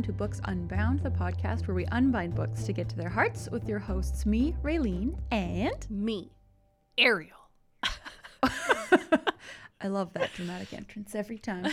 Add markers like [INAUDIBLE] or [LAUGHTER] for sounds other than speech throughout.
welcome to Books Unbound, the podcast where we unbind books to get to their hearts with your hosts, me, Raylene, and me, Ariel. [LAUGHS] I love that dramatic entrance every time.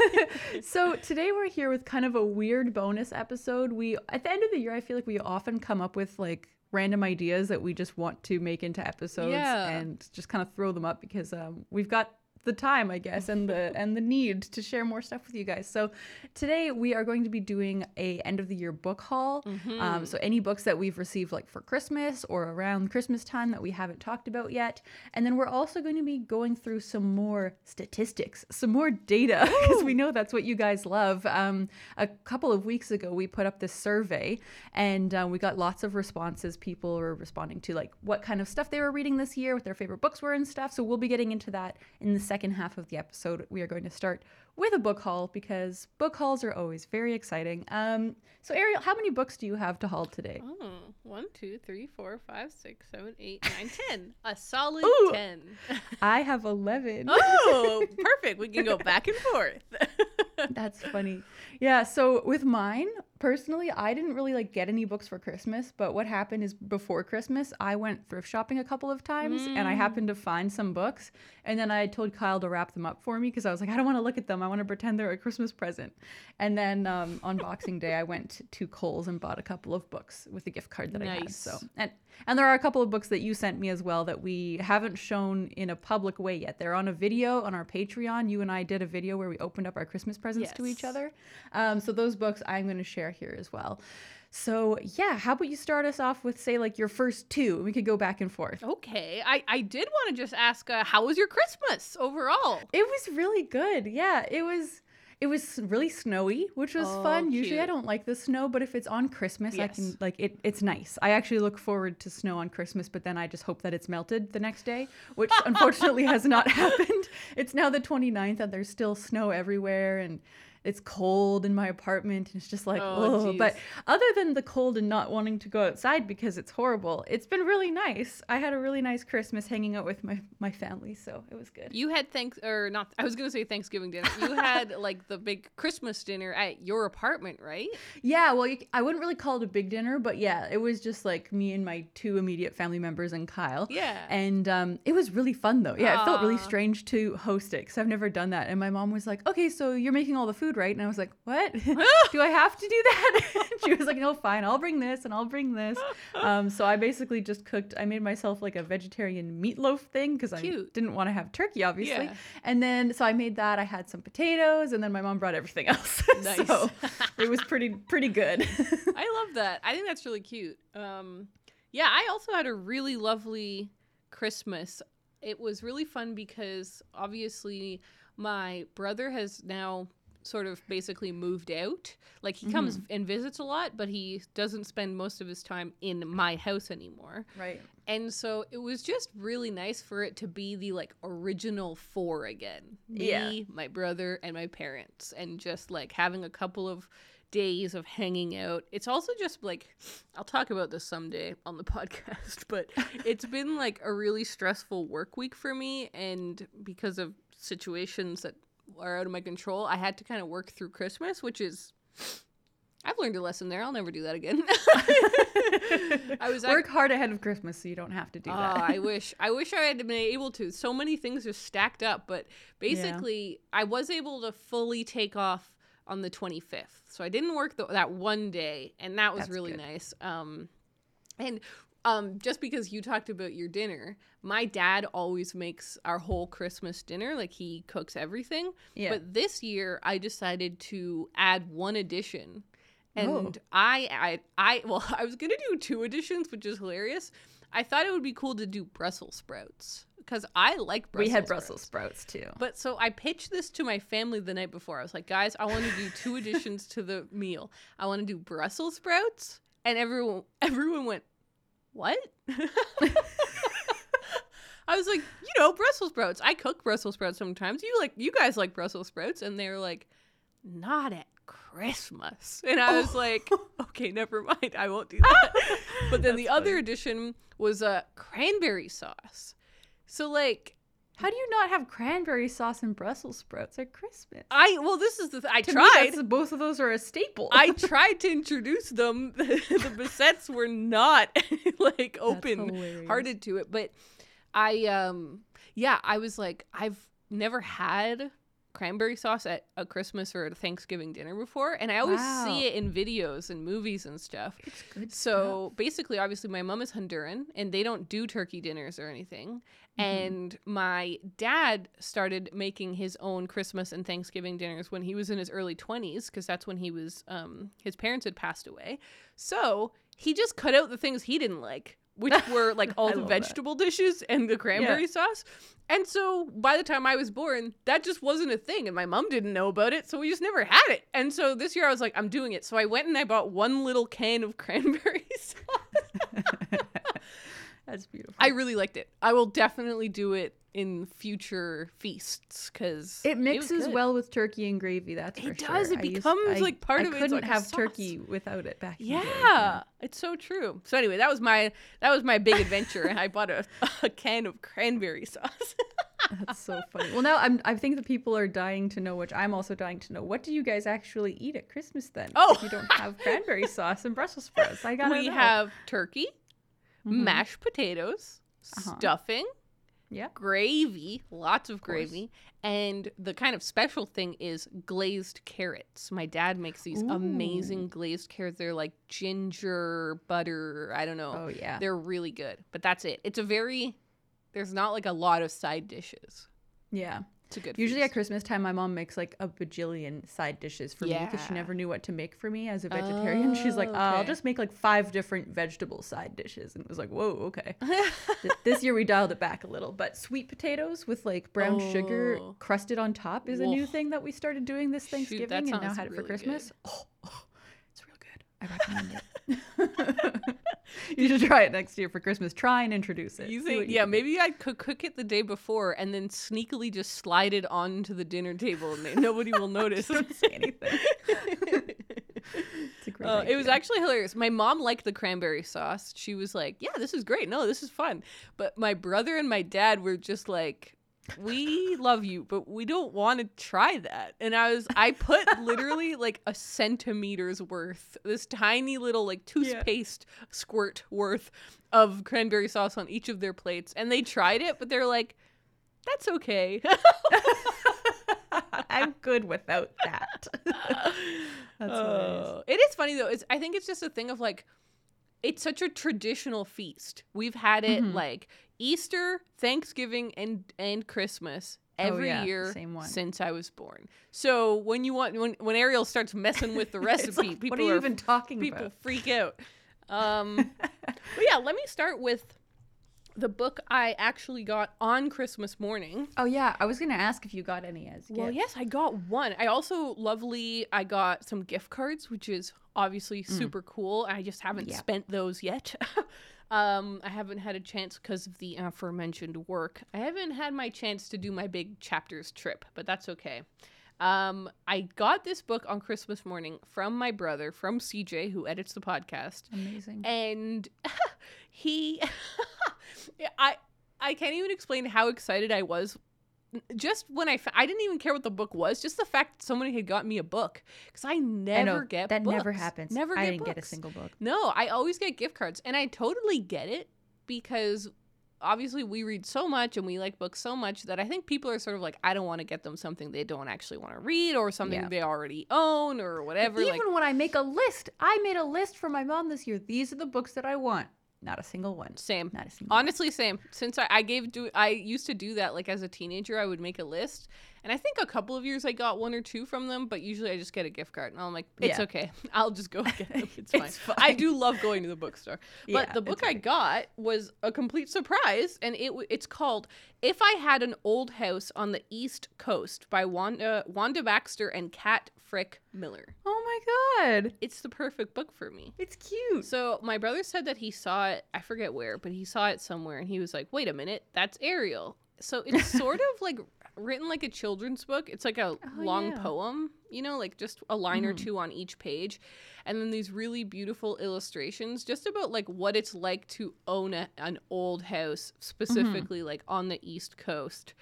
[LAUGHS] so today we're here with kind of a weird bonus episode. We at the end of the year, I feel like we often come up with like random ideas that we just want to make into episodes Yeah. and just kind of throw them up because um, we've got the time i guess and the [LAUGHS] and the need to share more stuff with you guys. So today we are going to be doing a end of the year book haul. Um, so any books that we've received like for christmas or around christmas time that we haven't talked about yet. And then we're also going to be going through some more statistics some more data [LAUGHS] because we know that's what you guys love. Um, a couple of weeks ago we put up this survey and uh, we got lots of responses. People were responding to like what kind of stuff they were reading this year what their favorite books were and stuff. So we'll be getting into that in the second half of the episode we are going to start with a book haul because book hauls are always very exciting um, so ariel how many books do you have to haul today Oh, one, two, three, four, five, six, seven, eight, nine, ten. A solid Ooh. ten. [LAUGHS] i have 11 oh, [LAUGHS] perfect. We can go back and forth. [LAUGHS] That's funny. Yeah, so with mine, personally, I didn't really like get any books for Christmas, but what happened is before Christmas, I went thrift shopping a couple of times and I happened to find some books and then I told Kyle to wrap them up for me because I was like, I don't want to look at them. I want to pretend they're a Christmas present. And then um, on [LAUGHS] Boxing Day, I went to Coles and bought a couple of books with the gift card that I had. So and and there are a couple of books that you sent me as well that we haven't shown in a public way yet. They're on a video on our Patreon. You and I did a video where we opened up our Christmas presents to each other. Um, so those books I'm going to share here as well. So yeah, how about you start us off with say like your first two? and We could go back and forth. okay. I, I did want to just ask, uh, how was your Christmas overall? It was really good. Yeah, it was. It was really snowy, which was Oh, fun. Usually, I don't like the snow, but if it's on Christmas, I can like it. It's nice. I actually look forward to snow on Christmas, but then I just hope that it's melted the next day, which [LAUGHS] unfortunately has not [LAUGHS] happened. It's now the 29th, and there's still snow everywhere, and it's cold in my apartment. And it's just like, Oh, oh, but other than the cold and not wanting to go outside because it's horrible, it's been really nice. I had a really nice Christmas hanging out with my my family, so it was good. You had thanks or not? I was gonna say Thanksgiving dinner. You had [LAUGHS] like the big Christmas dinner at your apartment, right? Yeah, well, you, I wouldn't really call it a big dinner, but yeah, it was just like me and my two immediate family members and Kyle. Yeah. And um, it was really fun though. Yeah, it felt really strange to host it because I've never done that. And my mom was like, "Okay, so you're making all the food, right?" And I was like, "What? [LAUGHS] [LAUGHS] do I have to do that?" [LAUGHS] She was like, "No, fine. I'll bring this and I'll bring this." Um, so I basically just cooked. I made myself like a vegetarian meatloaf thing because I didn't want to have turkey, obviously. Yeah. And then so I made that. I had some potatoes, and then my mom brought everything else. Nice. so it was pretty pretty good. I love that. I think that's really cute. Um, yeah, I also had a really lovely Christmas. It was really fun because obviously my brother has now sort of basically moved out. Like he comes mm-hmm. and visits a lot, but he doesn't spend most of his time in my house anymore. right. And so it was just really nice for it to be the like original four again. Me, Yeah. my brother, and my parents. And just like having a couple of days of hanging out. It's also just like I'll talk about this someday on the [LAUGHS] podcast, but it's been like a really stressful work week for me and because of situations that are out of my control, I had to kind of work through Christmas, which is I've learned a lesson there. I'll never do that again. [LAUGHS] I was ac- Work hard ahead of Christmas so you don't have to do Oh, that. I [LAUGHS] wish. I wish I had been able to. So many things are stacked up, but basically, I was able to fully take off on the 25th. So I didn't work the, that one day, and that was That's really good. nice. Um, and um, just because you talked about your dinner, my dad always makes our whole Christmas dinner. Like he cooks everything. Yeah. But this year, I decided to add one addition. Oh. And I, I, I, [LAUGHS] well, I was gonna do two additions, which is hilarious. I thought it would be cool to do Brussels sprouts because I like Brussels. we had Brussels sprouts too. But so I pitched this to my family the night before. I was like, guys, I want to do two additions to the meal. I want to do Brussels sprouts, and everyone, [LAUGHS] everyone went, what? [LAUGHS] I was like, you know, Brussels sprouts. I cook Brussels sprouts sometimes. You like, you guys like Brussels sprouts, and they were like, not at Christmas. And I was like, [LAUGHS] okay, never mind. I won't do that. but then the That's other addition was a uh, cranberry sauce. So like How do you not have cranberry sauce and Brussels sprouts at Christmas? I well, this is the th- I To tried. that's- both of those are a staple. I [LAUGHS] tried to introduce them. [LAUGHS] the Bassettes were not [LAUGHS] like open hearted to it, but I um yeah, I was like I've never had cranberry sauce at a Christmas or a Thanksgiving dinner before, and I always Wow. see it in videos and movies and stuff. it's good. So basically, obviously, my mom is Honduran and they don't do turkey dinners or anything. Mm-hmm. And my dad started making his own Christmas and Thanksgiving dinners when he was in his early 20s, because that's when he was, um, his parents had passed away. So he just cut out the things he didn't like, which [LAUGHS] were like all the love that. vegetable dishes and the cranberry sauce. And so by the time I was born, that just wasn't a thing. And my mom didn't know about it. So we just never had it. And so this year I was like, I'm doing it. So I went and I bought one little can of [LAUGHS] cranberry [LAUGHS] sauce. That's beautiful. I really liked it. I will definitely do it in future feasts because it mixes well with turkey and gravy. That's for It does, sure. it I used- becomes, I- like, part I of it. It's couldn't like have sauce. turkey without it back. in the Yeah, it's so true. So anyway, that was my that was my big adventure. I bought a, [LAUGHS] a can of cranberry sauce. [LAUGHS] That's so funny. Well, now I'm. I think the people are dying to know, which I'm also dying to know. What do you guys actually eat at Christmas then? Oh. if you don't have cranberry [LAUGHS] sauce and Brussels sprouts, I gotta we know. have turkey, Mhm. mashed potatoes, Uh-huh. stuffing, Yeah. gravy, lots of course. gravy, and the kind of special thing is glazed carrots. My dad makes these amazing glazed carrots. They're like ginger butter. I don't know. Oh yeah. They're really good. But that's it. It's a very there's not like a lot of side dishes. Yeah. It's a good Usually at. Christmas time, my mom makes like a bajillion side dishes for me because she never knew what to make for me as a vegetarian. She's like, Oh, "Uh, I'll just make like five different vegetable side dishes, and it was like, whoa, okay. [LAUGHS] This year we dialed it back a little, but sweet potatoes with like brown sugar Oh. crusted on top is a new thing that we started doing this Thanksgiving that and now had it for really. Christmas. Oh, oh, it's real good. I recommend it. [LAUGHS] you should try it next year for Christmas. Try and introduce it. You think, what you yeah, maybe I could cook it the day before and then sneakily just slide it onto the dinner table and nobody will [LAUGHS] notice. Don't say anything. It's a great Uh, it was actually hilarious. My mom liked the cranberry sauce. She was like, "Yeah, this is great. No, this is fun." But my brother and my dad were just like, "We love you, but we don't want to try that." And I was, I put [LAUGHS] literally like a centimeter's worth, this tiny little like toothpaste squirt worth of cranberry sauce on each of their plates, and they tried it, but they're like, "That's okay." [LAUGHS] I'm good without that. [LAUGHS] That's. Uh, it is funny though. It's I think it's just a thing of like it's such a traditional feast. We've had it Mhm. like Easter, Thanksgiving, and and Christmas every Oh, yeah, year since I was born. So when you want when when Ariel starts messing with the [LAUGHS] recipe, like, people what are you are even talking people about? freak out. [LAUGHS] Um, but yeah, let me start with the book I actually got on Christmas morning. Oh yeah, I was gonna ask if you got any as Well, yes, I got one. I also lovely. I got some gift cards, which is obviously super cool. I just haven't Yeah. spent those yet. [LAUGHS] um, I haven't had a chance because of the aforementioned work. I haven't had my chance to do my big chapters trip, but that's okay. Um, I got this book on Christmas morning from my brother, from CJ, who edits the podcast Amazing. and [LAUGHS] he [LAUGHS] i i can't even explain how excited i was just when i fa- i didn't even care what the book was just the fact that somebody had got me a book because i never I know get that never happens. never get I didn't get a single book. no i always get gift cards and i totally get it because obviously we read so much and we like books so much that i think people are sort of like i don't want to get them something they don't actually want to read or something Yeah. they already own or whatever Even like when I make a list, I made a list for my mom this year. These are the books that I want. Not a single one. same Not a single. one. Honestly, same. Since I, I gave do I used to do that like as a teenager, I would make a list, and I think a couple of years I got one or two from them, but usually I just get a gift card, and I'm like, it's Yeah. okay, [LAUGHS] I'll just go get them. [LAUGHS] It's fine. It's I do love going to the bookstore, [LAUGHS] but Yeah, the book I got was a complete surprise, and it it's called "If I Had an Old House on the East Coast" by Wanda Wanda Baxter and Kat Frick Miller. Oh my god, It's the perfect book for me. it's cute. So my brother said that he saw it. I forget where, but he saw it somewhere, and he was like, "Wait a minute, that's Ariel." So it's [LAUGHS] sort of like written like a children's book. It's like a oh, long yeah. poem, you know, like just a line or mm. two on each page. And then these really beautiful illustrations just about like what it's like to own a, an old house, mm-hmm. specifically like on the East Coast.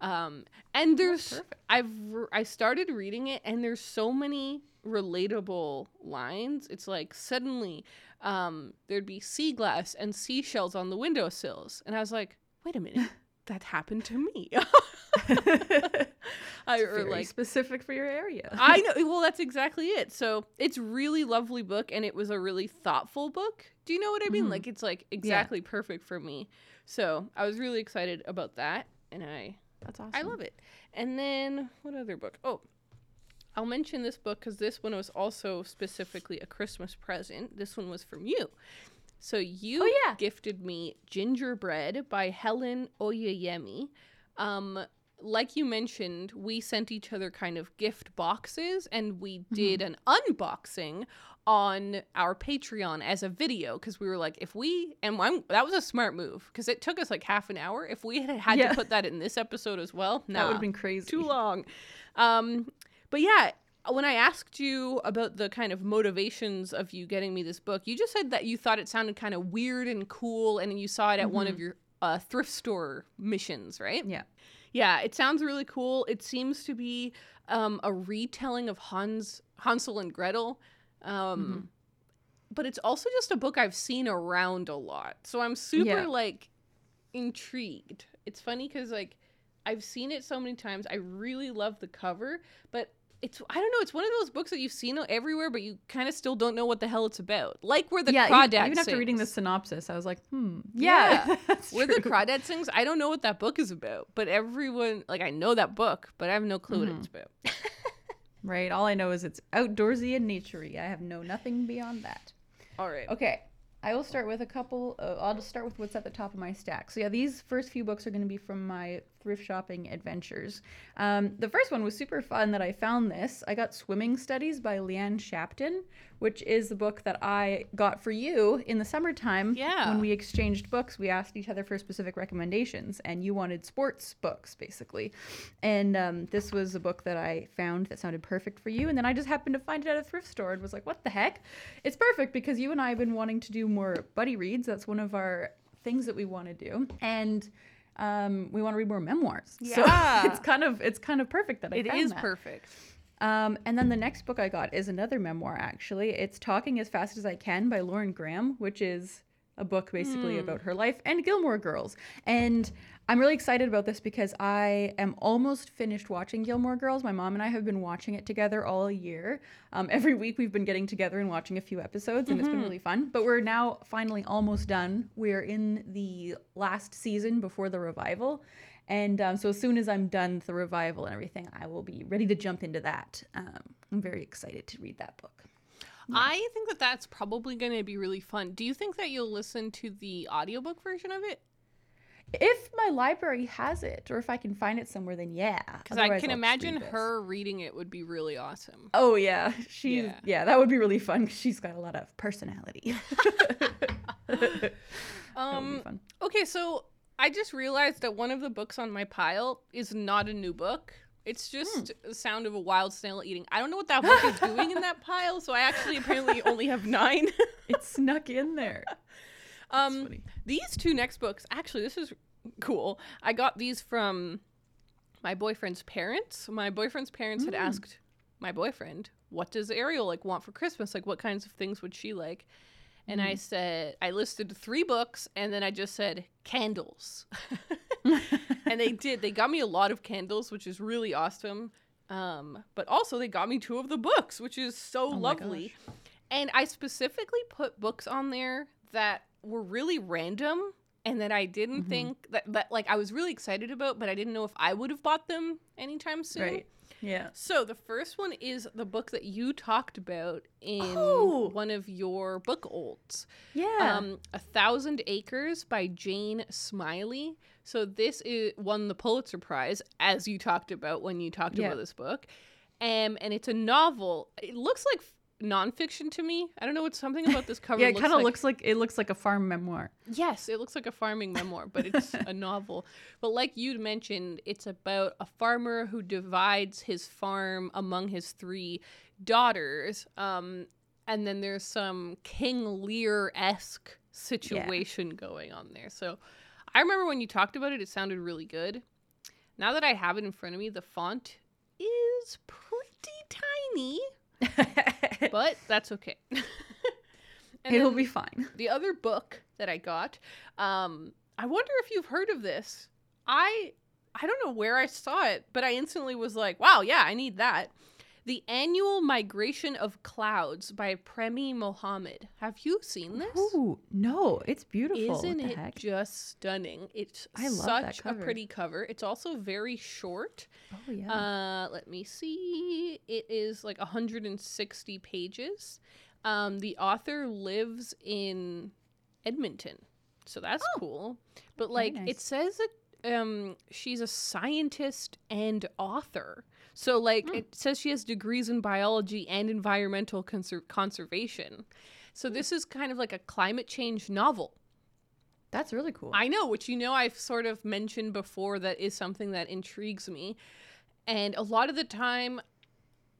Um, and there's. I've I started reading it and there's so many relatable lines. It's like suddenly um, there'd be sea glass and seashells on the windowsills, and I was like, wait a minute, [LAUGHS] that happened to me. [LAUGHS] I or Very like specific for your area. I know. [LAUGHS] Well, that's exactly it. So it's really lovely book, and it was a really thoughtful book. Do you know what I mean? Mhm. Like it's like exactly perfect for me. So I was really excited about that, and I That's awesome. I love it. And then what other book? Oh, I'll mention this book because this one was also specifically a Christmas present. This one was from you. So you Oh, yeah. gifted me Gingerbread by Helen Oyeyemi. Um, like you mentioned, we sent each other kind of gift boxes and we Mm-hmm. did an unboxing on our Patreon as a video because we were like, if we and I'm, that was a smart move because it took us like half an hour. If we had had Yeah. to put that in this episode as well, That would have been crazy. too long. Um, but yeah, when I asked you about the kind of motivations of you getting me this book, you just said that you thought it sounded kind of weird and cool, and you saw it at one of your uh, thrift store missions, right? Yeah. Yeah, it sounds really cool. It seems to be um, a retelling of Hans Hansel and Gretel. Um, But it's also just a book I've seen around a lot. So I'm super Yeah. like intrigued. It's funny because like I've seen it so many times. I really love the cover, but it's I don't know. It's one of those books that you've seen everywhere, but you kind of still don't know what the hell it's about. Like where the yeah, crawdad even, even after reading the synopsis, I was like, hmm. Yeah. Yeah, [LAUGHS] Where the true. crawdad sings, I don't know what that book is about, but everyone like I know that book, but I have no clue Mm-hmm. what it's about. [LAUGHS] Right. All I know is it's outdoorsy and naturey. I have know nothing beyond that. All right. Okay. I will start with a couple. Uh, I'll just start with what's at the top of my stack. So yeah, these first few books are going to be from my thrift shopping adventures. Um, the first one was super fun that I found this. I got Swimming Studies by Leanne Shapton, which is the book that I got for you in the summertime. Yeah. When we exchanged books, we asked each other for specific recommendations, and you wanted sports books basically. And um, this was a book that I found that sounded perfect for you. And then I just happened to find it at a thrift store and was like, what the heck? It's perfect because you and I have been wanting to do more buddy reads. That's one of our things that we want to do. And um, we want to read more memoirs. [LAUGHS] Yeah. So it's kind of it's kind of perfect that I It is that. perfect. Um, and then the next book I got is another memoir, actually. It's Talking as Fast as I Can by Lauren Graham, which is a book basically Hmm. about her life and Gilmore Girls. And I'm really excited about this because I am almost finished watching Gilmore Girls. My mom and I have been watching it together all year. Um, every week we've been getting together and watching a few episodes, and it's been really fun. But we're now finally almost done. We're in the last season before the revival. And um, so as soon as I'm done with the revival and everything, I will be ready to jump into that. Um, I'm very excited to read that book. I think that that's probably going to be really fun. Do you think that you'll listen to the audiobook version of it? If my library has it, or if I can find it somewhere, then yeah. Because I can I'll imagine read her reading it would be really awesome. Oh yeah, she Yeah. yeah. that would be really fun. 'cause she's got a lot of personality. [LAUGHS] that would be Um, okay, so I just realized that one of the books on my pile is not a new book. It's just the sound of a wild snail eating. I don't know what that book is doing in that [LAUGHS] pile, so I actually apparently only have nine. It snuck in there. [LAUGHS] Um, these two next books, actually, this is cool. I got these from my boyfriend's parents. My boyfriend's parents had asked my boyfriend, "What does Ariel like want for Christmas? Like, what kinds of things would she like?" And I said, I listed three books, and then I just said candles. [LAUGHS] and they did. They got me a lot of candles, which is really awesome. Um, but also they got me two of the books, which is so my lovely. And I specifically put books on there that were really random and that I didn't Mm-hmm. think that, that like I was really excited about, but I didn't know if I would have bought them anytime soon. Right. Yeah. So the first one is the book that you talked about in Oh. one of your book hauls. Yeah. Um, A Thousand Acres by Jane Smiley. So this is won the Pulitzer Prize, as you talked about when you talked Yeah. about this book. Um, and it's a novel. It looks like nonfiction to me. I don't know. It's something about this [LAUGHS] cover. yeah, it kind of like- looks like it looks like a farm memoir. Yes, it looks like a farming memoir, but it's [LAUGHS] a novel. But like you mentioned, it's about a farmer who divides his farm among his three daughters. Um, and then there's some King Lear esque situation going on there. So I remember when you talked about it, it sounded really good. Now that I have it in front of me, the font is pretty tiny, but [LAUGHS] that's okay. [LAUGHS] It'll be fine. the other book that I got, um, I wonder if you've heard of this. I I don't know where I saw it, but I instantly was like, "Wow, yeah, I need that." The Annual Migration of Clouds by Premee Mohamed. Have you seen this? Ooh, no, it's beautiful. Isn't it heck? just stunning? It's I love such a pretty cover. It's also very short. Oh yeah. Uh, let me see. It is like 160 pages. Um, the author lives in Edmonton, so that's cool. But like, nice. it says that um, she's a scientist and author. So like, Hmm. it says she has degrees in biology and environmental conser- conservation. So this is kind of like a climate change novel. That's really cool. I know, which you know I've sort of mentioned before that is something that intrigues me. And a lot of the time,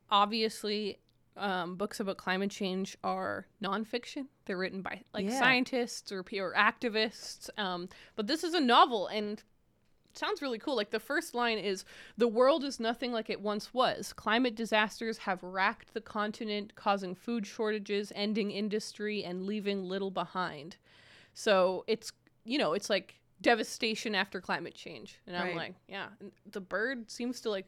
obviously, um, books about climate change are nonfiction. They're written by like Yeah. scientists or pure activists. Um, but this is a novel and sounds really cool. Like the first line is The world is nothing like it once was. Climate disasters have racked the continent, causing food shortages, ending industry, and leaving little behind. So it's you know, it's like devastation after climate change. And I'm like, yeah. And the bird seems to like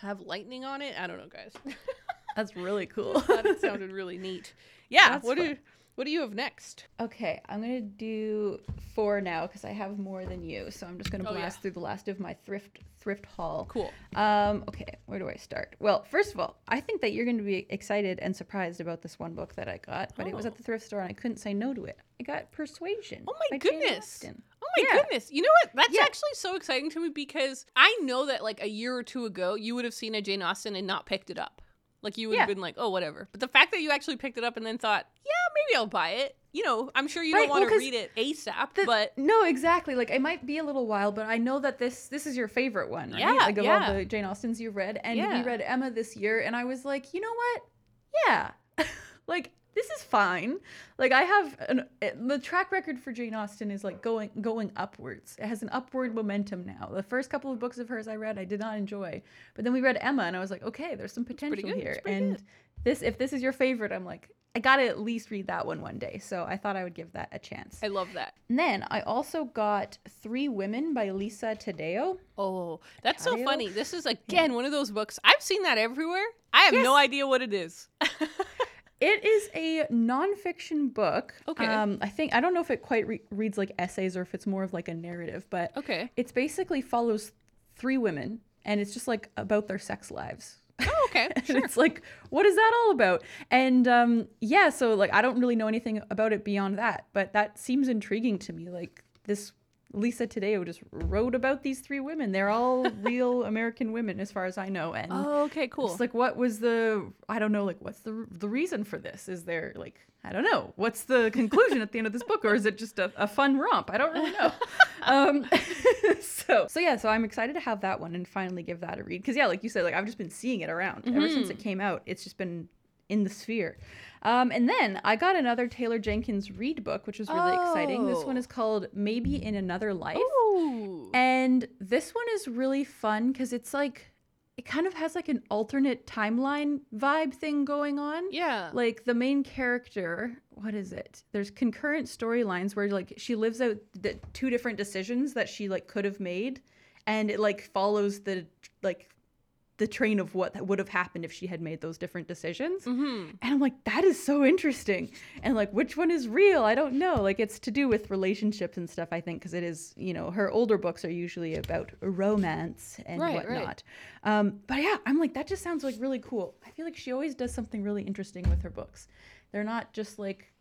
have lightning on it. I don't know, guys. [LAUGHS] That's really cool. I thought it sounded really neat. Yeah. That's what fun. do what do you have next? Okay, I'm gonna do four now because I have more than you. So I'm just gonna Oh, yeah. blast through the last of my thrift thrift haul. Cool. Um, okay, where do I start? Well, first of all, I think that you're to be excited and surprised about this one book that I got, but it was Oh. at the thrift store and I couldn't say no to it. I got Persuasion. Oh my goodness. Oh my Yeah. goodness. You know what? That's Yeah. actually so exciting to me because I know that like a year or two ago you would have seen a Jane Austen and not picked it up. Like you would have been like, "Oh, whatever." But the fact that you actually picked it up and then thought, "Yeah, maybe I'll buy it." You know, I'm sure you Right, don't want well, to read it ASAP, The- but no, exactly. Like it might be a little while, but I know that this this is your favorite one, right? Yeah, like of yeah. all the Jane Austens you've read, and Yeah. we read Emma this year, and I was like, you know what? Yeah, [LAUGHS] like this is fine. Like I have an the track record for Jane Austen is like going going upwards. It has an upward momentum now. The first couple of books of hers I read, I did not enjoy, but then we read Emma, and I was like, okay, there's some potential here, and good. this if this is your favorite, I'm like. I gotta at least read that one one day, so I thought I would give that a chance. I love that. And then I also got Three Women by Lisa Taddeo. Oh, that's so funny. This is again one of those books. I've seen that everywhere. I have no idea what it is. [LAUGHS] It is a nonfiction book. Okay. Um, I think I don't know if it quite re- reads like essays or if it's more of like a narrative, but okay. it's basically follows three women and it's just like about their sex lives. Oh, okay. [LAUGHS] Sure. it's like, what is that all about? And um, yeah, so like I don't really know anything about it beyond that, but that seems intriguing to me. Like this Lisa Taddeo just wrote about these three women. They're all real [LAUGHS] American women, as far as I know. And Oh, okay, cool. it's like, what was the? I don't know. Like, what's the the reason for this? Is there like I don't know. What's the conclusion at the end of this book, or is it just a, a fun romp? I don't really know. [LAUGHS] um, [LAUGHS] so so yeah, so I'm excited to have that one and finally give that a read because yeah, like you said, like I've just been seeing it around ever since Mm-hmm. it came out. It's just been in the sphere. Um, and then I got another Taylor Jenkins Reid book, which was really exciting. This one is called Maybe in Another Life. Ooh. And this one is really fun because it's like, it kind of has like an alternate timeline vibe thing going on. yeah. Like the main character, what is it? There's concurrent storylines where like she lives out the two different decisions that she like could have made, and it like follows the like the train of what would have happened if she had made those different decisions. mm-hmm. And I'm like, that is so interesting. And like, which one is real? I don't know. Like, it's to do with relationships and stuff, I think, because it is, you know, her older books are usually about romance and Right, right. whatnot. Um, but yeah, I'm like, that just sounds like really cool. I feel like she always does something really interesting with her books. They're not just like,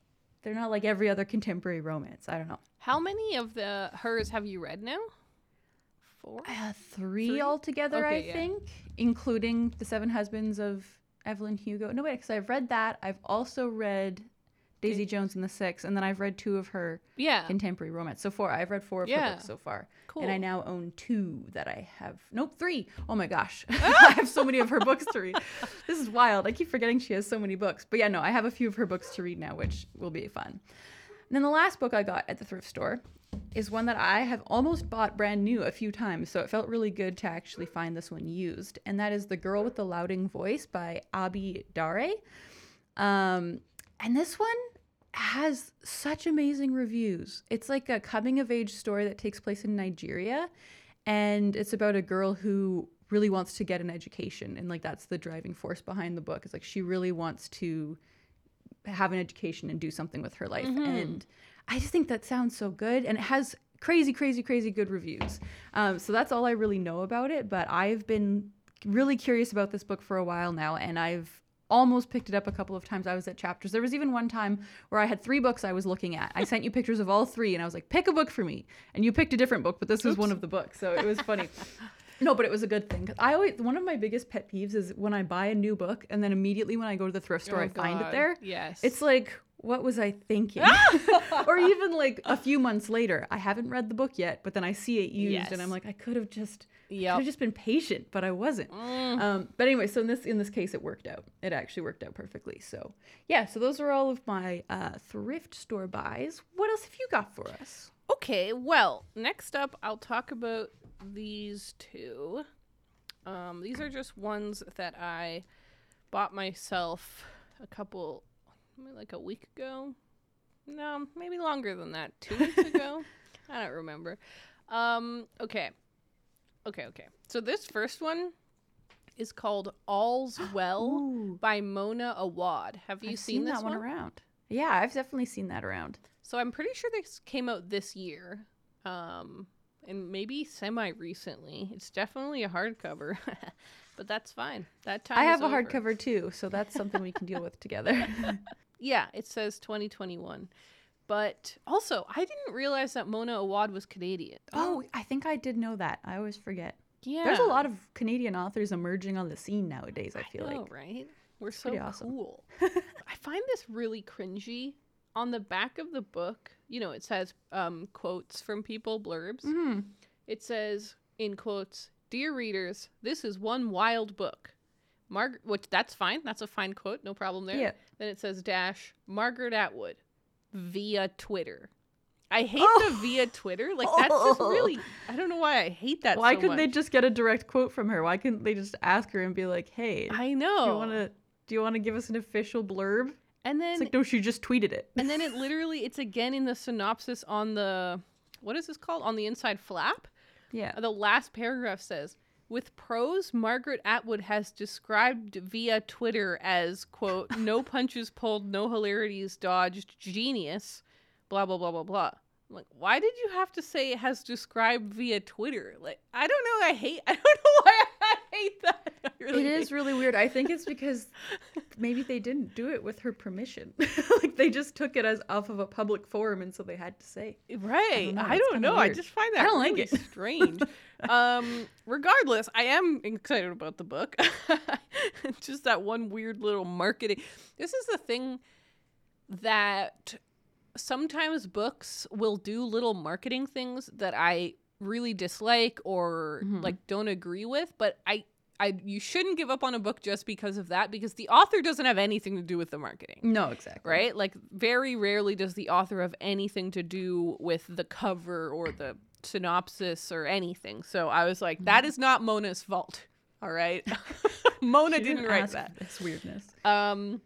they're not like every other contemporary romance. I don't know. How many of the hers have you read now? Four. Uh, three, Three? altogether, Okay, I yeah. think, including The Seven Husbands of Evelyn Hugo. No, wait, because I've read that. I've also read Daisy Jones and the Six, and then I've read two of her Yeah. contemporary romance. So four. I've read four of her books so far. Cool. And I now own two that I have. Nope, three. Oh my gosh. [LAUGHS] [LAUGHS] I have so many of her books to read. This is wild. I keep forgetting she has so many books. But yeah, no, I have a few of her books to read now, which will be fun. And then the last book I got at the thrift store is one that I have almost bought brand new a few times. So it felt really good to actually find this one used. And that is The Girl with the Louding Voice by Abi Dare. Um, and this one has such amazing reviews. It's like a coming of age story that takes place in Nigeria and it's about a girl who really wants to get an education and like that's the driving force behind the book. It's like she really wants to have an education and do something with her life and I just think that sounds so good and it has crazy crazy crazy good reviews. Um, so that's all I really know about it, but I've been really curious about this book for a while now and I've almost picked it up a couple of times. I was at chapters. There was even one time where I had three books I was looking at. I sent you pictures of all three and I was like, pick a book for me. And you picked a different book, but this was one of the books. So it was funny. [LAUGHS] No, but it was a good thing. I always one of my biggest pet peeves is when I buy a new book and then immediately when I go to the thrift store Oh, I find it there. Yes. It's like, what was I thinking? [LAUGHS] or even like a few months later, I haven't read the book yet, but then I see it used and I'm like, I could have just could have just been patient, but I wasn't. Mm. Um, but anyway, so in this in this case, it worked out. It actually worked out perfectly. So yeah, so those are all of my uh, thrift store buys. What else have you got for us? Okay, well, next up, I'll talk about these two. Um, these are just ones that I bought myself a couple, maybe like a week ago. No, maybe longer than that. Two weeks [LAUGHS] ago. I don't remember. Um, okay, okay, okay. So this first one is called "All's [GASPS] Well" by Mona Awad. Have you I've seen, this that one one? around? Yeah, I've definitely seen that around. So I'm pretty sure this came out this year. Um and maybe semi recently. It's definitely a hardcover. [LAUGHS] but that's fine. That time I have a over. hardcover too, so that's something we can deal with together. [LAUGHS] Yeah, it says 2021. But also, I didn't realize that Mona Awad was Canadian. oh, I think I did know that. I always forget. yeah. There's a lot of Canadian authors emerging on the scene nowadays. I feel know, like. right? We're so awesome. cool. [LAUGHS] I find this really cringy. On the back of the book, you know, it says um, quotes from people, blurbs. Mhm. It says in quotes, "Dear readers, this is one wild book." Margaret, which that's fine. That's a fine quote, no problem there. Yeah. Then it says dash Margaret Atwood via Twitter. I hate the via Twitter. [LAUGHS] Like that's just really. I don't know why I hate that. Why so couldn't they just get a direct quote from her? Why couldn't they just ask her and be like, "Hey, I know. do you want to do you want to give us an official blurb?" And then It's like, "No, she just tweeted it." and then it literally it's again in the synopsis on the what is this called on the inside flap. yeah. The last paragraph says, with prose, Margaret Atwood has described via Twitter as, quote, no [LAUGHS] punches pulled, no hilarities dodged, genius, blah, blah, blah, blah, blah. I'm like, why did you have to say it has described via Twitter? Like, I don't know. I hate, [LAUGHS] I don't know why I hate that. [LAUGHS] I really It is hate- really weird. I think it's because [LAUGHS] maybe they didn't do it with her permission. like they just took it as off of a public forum and so they had to say. Right. know, I don't know. I just find that I don't like really it. strange. um, regardless, I am excited about the book. just that one weird little marketing. This is the thing that sometimes books will do little marketing things that I really dislike or Mhm. like don't agree with, but I I you shouldn't give up on a book just because of that because the author doesn't have anything to do with the marketing No, exactly. right? Like very rarely does the author have anything to do with the cover or the synopsis or anything. So I was like, that is not Mona's fault. [LAUGHS] All right. [LAUGHS] [LAUGHS] Mona She didn't, write that. This weirdness. Um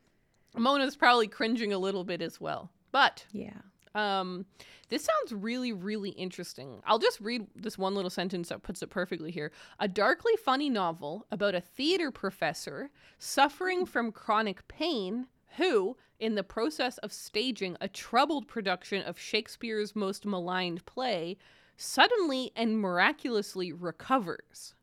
Mona's probably cringing a little bit as well. But Yeah. um, this sounds really, really interesting. I'll just read this one little sentence that puts it perfectly here. A darkly funny novel about a theater professor suffering from chronic pain who, in the process of staging a troubled production of Shakespeare's most maligned play, suddenly and miraculously recovers.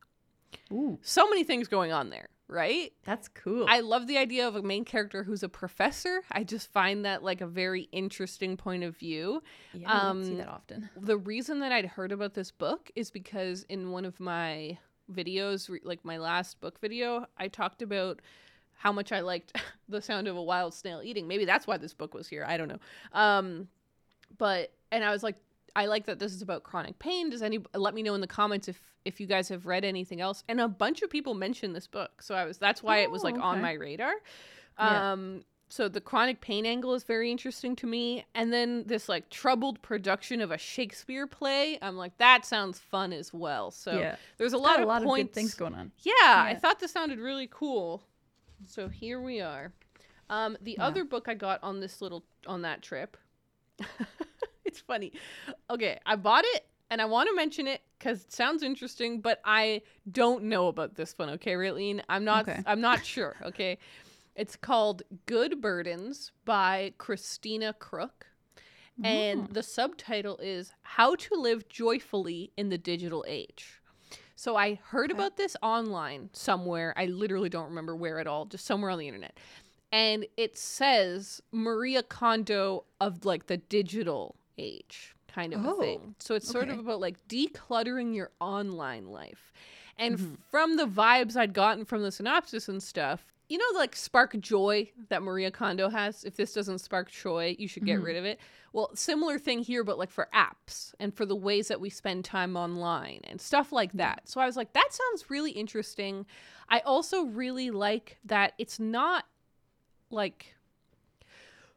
Ooh, So many things going on there, right? that's cool. I love the idea of a main character who's a professor. I just find that like a very interesting point of view. yeah, I don't see um, that often. [LAUGHS] The reason that I'd heard about this book is because in one of my videos, re- like my last book video, I talked about how much I liked [LAUGHS] the sound of a wild snail eating. Maybe that's why this book was here. I don't know. Um, but and I was like, I like that this is about chronic pain. Does any let me know in the comments if if you guys have read anything else? And a bunch of people mentioned this book, so I was that's why it was like Oh, on my radar. Yeah. Um, so the chronic pain angle is very interesting to me, and then this like troubled production of a Shakespeare play. I'm like that sounds fun as well. So yeah. there's a lot a of lot points. of good things going on. Yeah, I thought this sounded really cool. So here we are. Um, the Yeah. other book I got on this little on that trip. [LAUGHS] it's funny. Okay, I bought it and I want to mention it because it sounds interesting, but I don't know about this one. Okay, Raylene, I'm not. Okay. I'm not sure. Okay, it's called Good Burdens by Christina Crook. And Oh. the subtitle is How to Live Joyfully in the Digital Age. So I heard Okay. about this online somewhere. I literally don't remember where at all, just somewhere on the internet. And it says Maria Kondo of like the digital age kind of a Oh, thing. So it's sort of about like decluttering your online life. And Mhm. from the vibes I'd gotten from the synopsis and stuff, you know, like spark joy that Maria Kondo has. If this doesn't spark joy, you should get Mhm. rid of it. Well, similar thing here, but like for apps and for the ways that we spend time online and stuff like that. So I was like, that sounds really interesting. I also really like that it's not like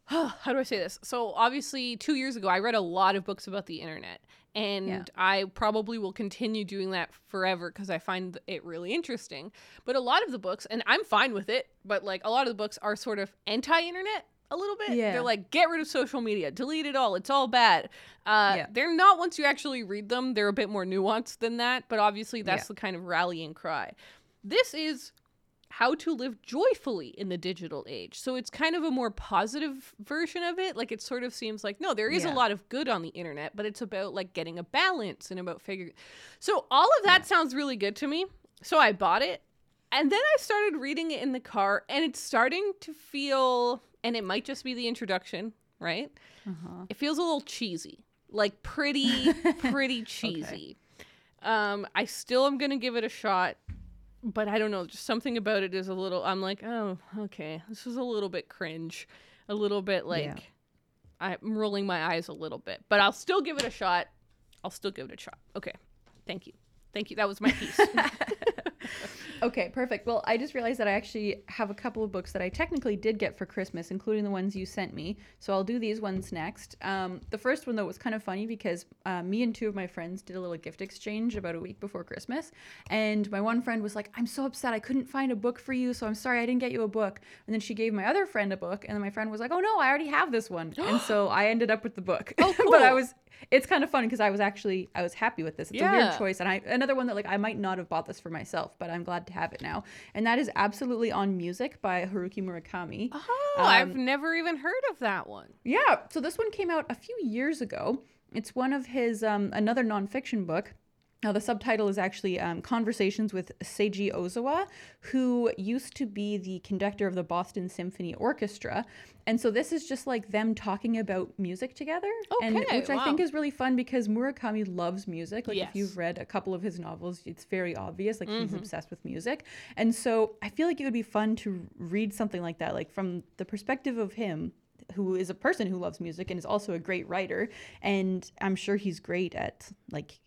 [SIGHS] how do I say this? So obviously 2 years ago I read a lot of books about the internet and Yeah. I probably will continue doing that forever cuz I find it really interesting. But a lot of the books and I'm fine with it, but like a lot of the books are sort of anti-internet a little bit. Yeah. They're like get rid of social media, delete it all. It's all bad. Uh Yeah. they're not once you actually read them, they're a bit more nuanced than that, but obviously that's Yeah. the kind of rallying cry. This is how to live joyfully in the digital age. So it's kind of a more positive version of it. Like it sort of seems like no, there is Yeah. a lot of good on the internet, but it's about like getting a balance and about figuring. So all of that sounds really good to me. So I bought it. And then I started reading it in the car and it's starting to feel and it might just be the introduction, right? Uh-huh. It feels a little cheesy. Like pretty [LAUGHS] pretty cheesy. Um I still am going to give it a shot but I don't know, just something about it is a little I'm like, "Oh, okay. This is a little bit cringe. A little bit like Yeah. I'm rolling my eyes a little bit, but I'll still give it a shot. I'll still give it a shot. Okay. Thank you. Thank you. That was my piece. [LAUGHS] Okay, perfect. Well, I just realized that I actually have a couple of books that I technically did get for Christmas, including the ones you sent me. So I'll do these ones next. Um, the first one, though, was kind of funny because uh, me and two of my friends did a little gift exchange about a week before Christmas. And my one friend was like, I'm so upset. I couldn't find a book for you. So I'm sorry I didn't get you a book. And then she gave my other friend a book. And then my friend was like, Oh, no, I already have this one. and so [GASPS] I ended up with the book. Oh, cool. [LAUGHS] but I was it's kind of fun because I was actually I was happy with this. It's a Yeah. weird choice, and I another one that like I might not have bought this for myself, but I'm glad to have it now. And that is absolutely on music by Haruki Murakami. oh, I've Um, never even heard of that one. Yeah, so this one came out a few years ago. It's one of his um, another nonfiction book. Now the subtitle is actually um, "Conversations with Seiji Ozawa," who used to be the conductor of the Boston Symphony Orchestra, and so this is just like them talking about music together, and Okay, which I think is really fun because Murakami loves music. Like Yes. if you've read a couple of his novels, it's very obvious. Like he's Mhm. obsessed with music, and so I feel like it would be fun to read something like that, like from the perspective of him who is a person who loves music and is also a great writer and i'm sure he's great at like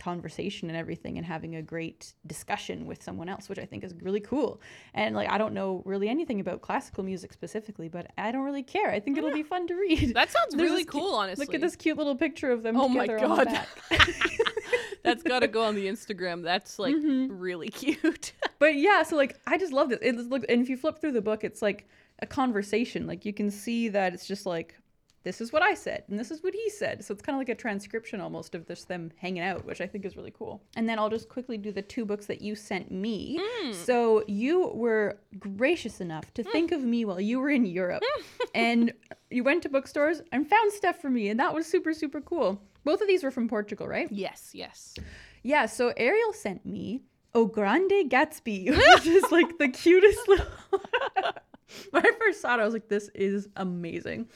conversation and everything and having a great discussion with someone else which i think is really cool and like i don't know really anything about classical music specifically but i don't really care i think it'll be fun to read That sounds [LAUGHS] There's really this cu- cool, honestly. look at this cute little picture of them Oh my together on the God. [LAUGHS] That's got to go on the Instagram. That's like Mhm. really cute. [LAUGHS] But yeah, so like I just love this. It's look, and if you flip through the book, it's like a conversation. Like you can see that it's just like this is what I said and this is what he said. So it's kind of like a transcription almost of just them hanging out, which I think is really cool. And then I'll just quickly do the two books that you sent me. Mm. So you were gracious enough to think of me while you were in Europe, [LAUGHS] and you went to bookstores and found stuff for me, and that was super super cool. Both of these were from Portugal, right? yes, yes. Yeah, so Ariel sent me O Grande Gatsby, [LAUGHS] which is like the cutest little. when [LAUGHS] I first saw it, I was like, this is amazing.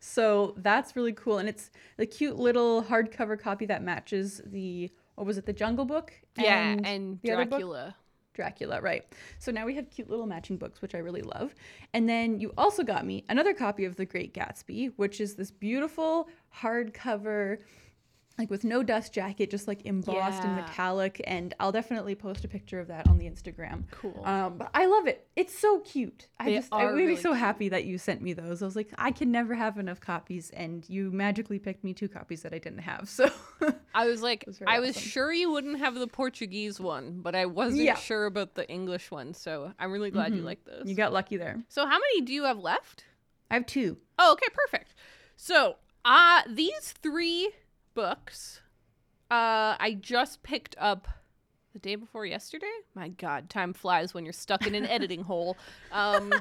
So that's really cool. And it's the cute little hardcover copy that matches the, what was it, the Jungle Book? Yeah, and the other book? Dracula. Dracula, right. So now we have cute little matching books, which I really love. And then you also got me another copy of The Great Gatsby, which is this beautiful hardcover like with no dust jacket, just like embossed and metallic. And I'll definitely post a picture of that on the Instagram. Cool. Um, but I love it. It's so cute. I They just I are made me really so happy that you sent me those. I was like, I can never have enough copies, and you magically picked me two copies that I didn't have. So [LAUGHS] I was like, was I was sure you wouldn't have the Portuguese one, but I wasn't Yeah. sure about the English one. So I'm really glad you Mhm. like those. you got lucky there. so how many do you have left? I have two. Oh, okay, perfect. So, uh these three books, uh, I just picked up the day before yesterday. My God, time flies when you're stuck in an [LAUGHS] editing hole. Um,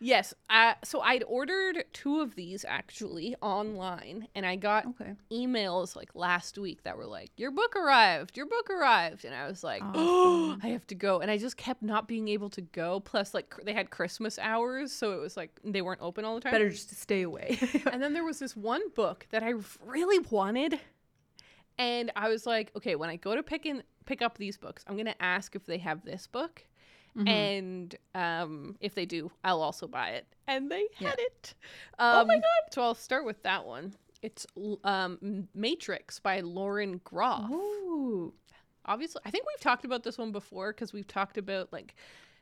yes. Uh, so I'd ordered two of these actually online, and I got Okay. emails like last week that were like, "Your book arrived. Your book arrived," and I was like, "Oh, I have to go." And I just kept not being able to go. Plus, like cr- they had Christmas hours, so it was like they weren't open all the time. Better just to stay away. [LAUGHS] And then there was this one book that I really wanted, and I was like, "Okay, when I go to pick in pick up these books, I'm gonna ask if they have this book." Mhm. And um, if they do, I'll also buy it. And they Yeah. had it. Um, Oh my god! So I'll start with that one. It's um, Matrix by Lauren Groff. Ooh. Obviously, I think we've talked about this one before because we've talked about like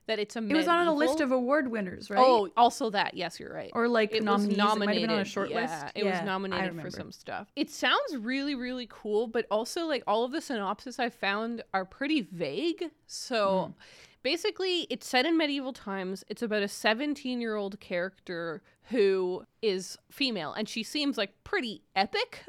that it's a. It was on a list of award winners, right? Oh, also that. Yes, you're right. or like it nominees. was It might nominated. have been on a short yeah, list. It Yeah, was nominated for some stuff. It sounds really, really cool, but also like all of the synopsis I found are pretty vague. So Hmm. Basically, it's set in medieval times. It's about a 17 year old character who is female, and she seems like pretty epic.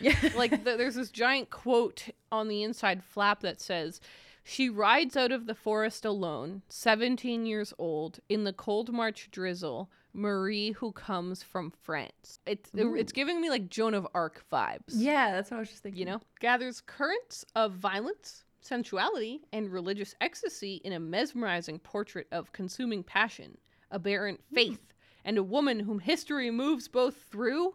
Yeah. [LAUGHS] like th there's this giant quote on the inside flap that says she rides out of the forest alone 17 years old in the cold march drizzle marie who comes from france it's Ooh. it's giving me like joan of arc vibes yeah, that's what I was just thinking. you know gathers currents of violence sensuality and religious ecstasy in a mesmerizing portrait of consuming passion aberrant hmm. faith and a woman whom history moves both through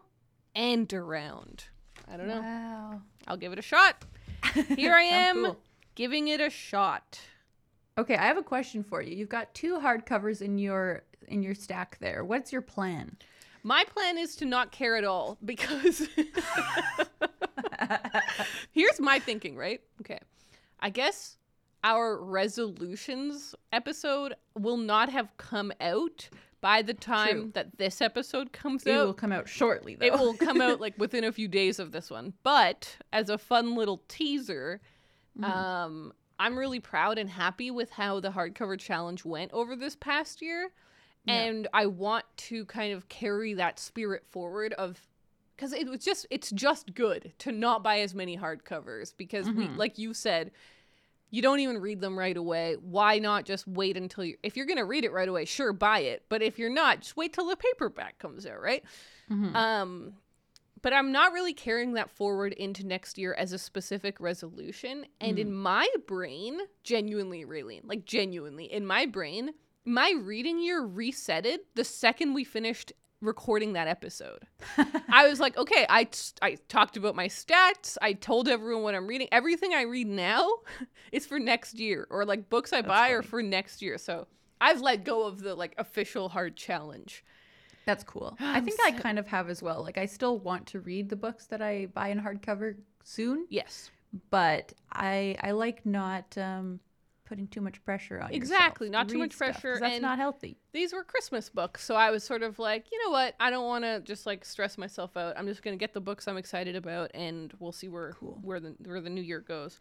and around i don't know Wow. I'll give it a shot. [LAUGHS] Here I am cool. giving it a shot. Okay, I have a question for you. You've got two hardcovers in your in your stack there. What's your plan? My plan is to not care at all because [LAUGHS] [LAUGHS] here's my thinking, right? Okay. I guess our resolutions episode will not have come out by the time True. that this episode comes It out. It will come out shortly, though. It will come out [LAUGHS] like within a few days of this one. But as a fun little teaser, um, I'm really proud and happy with how the hardcover challenge went over this past year. Yeah. And I want to kind of carry that spirit forward of because it was just it's just good to not buy as many hardcovers because we Mhm. like you said you don't even read them right away why not just wait until you if you're gonna read it right away sure buy it but if you're not just wait till the paperback comes out right Mhm. um, but I'm not really carrying that forward into next year as a specific resolution. And in my brain, genuinely, really, like genuinely, in my brain, my reading year resetted the second we finished recording that episode. [LAUGHS] I was like, okay, I, t- I talked about my stats. I told everyone what I'm reading. Everything I read now [LAUGHS] is for next year, or like books I That's buy are for next year. So I've let go of the like official hard challenge. That's cool. [SIGHS] I think I kind of have as well. Like, I still want to read the books that I buy in hardcover soon, Yes. but I I like not um, putting too much pressure on you. Exactly, yourself not to too much stuff, pressure That's not healthy. these were Christmas books, so I was sort of like, you know what? I don't want to just like stress myself out. I'm just gonna get the books I'm excited about, and we'll see where Cool. where the where the new year goes.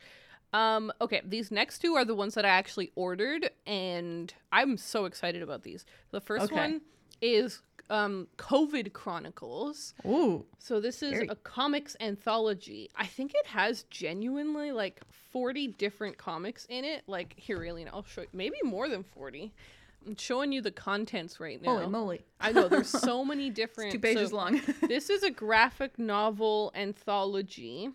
Um, okay, these next two are the ones that I actually ordered, and I'm so excited about these. The first Okay. one is um, COVID Chronicles. Ooh, So this is Scary. a comics anthology. I think it has genuinely like 40 different comics in it. Like here, really, I'll show you. Maybe more than 40. I'm showing you the contents right now. holy moly! I know there's so [LAUGHS] many different. Two pages so long. [LAUGHS] this is a graphic novel anthology.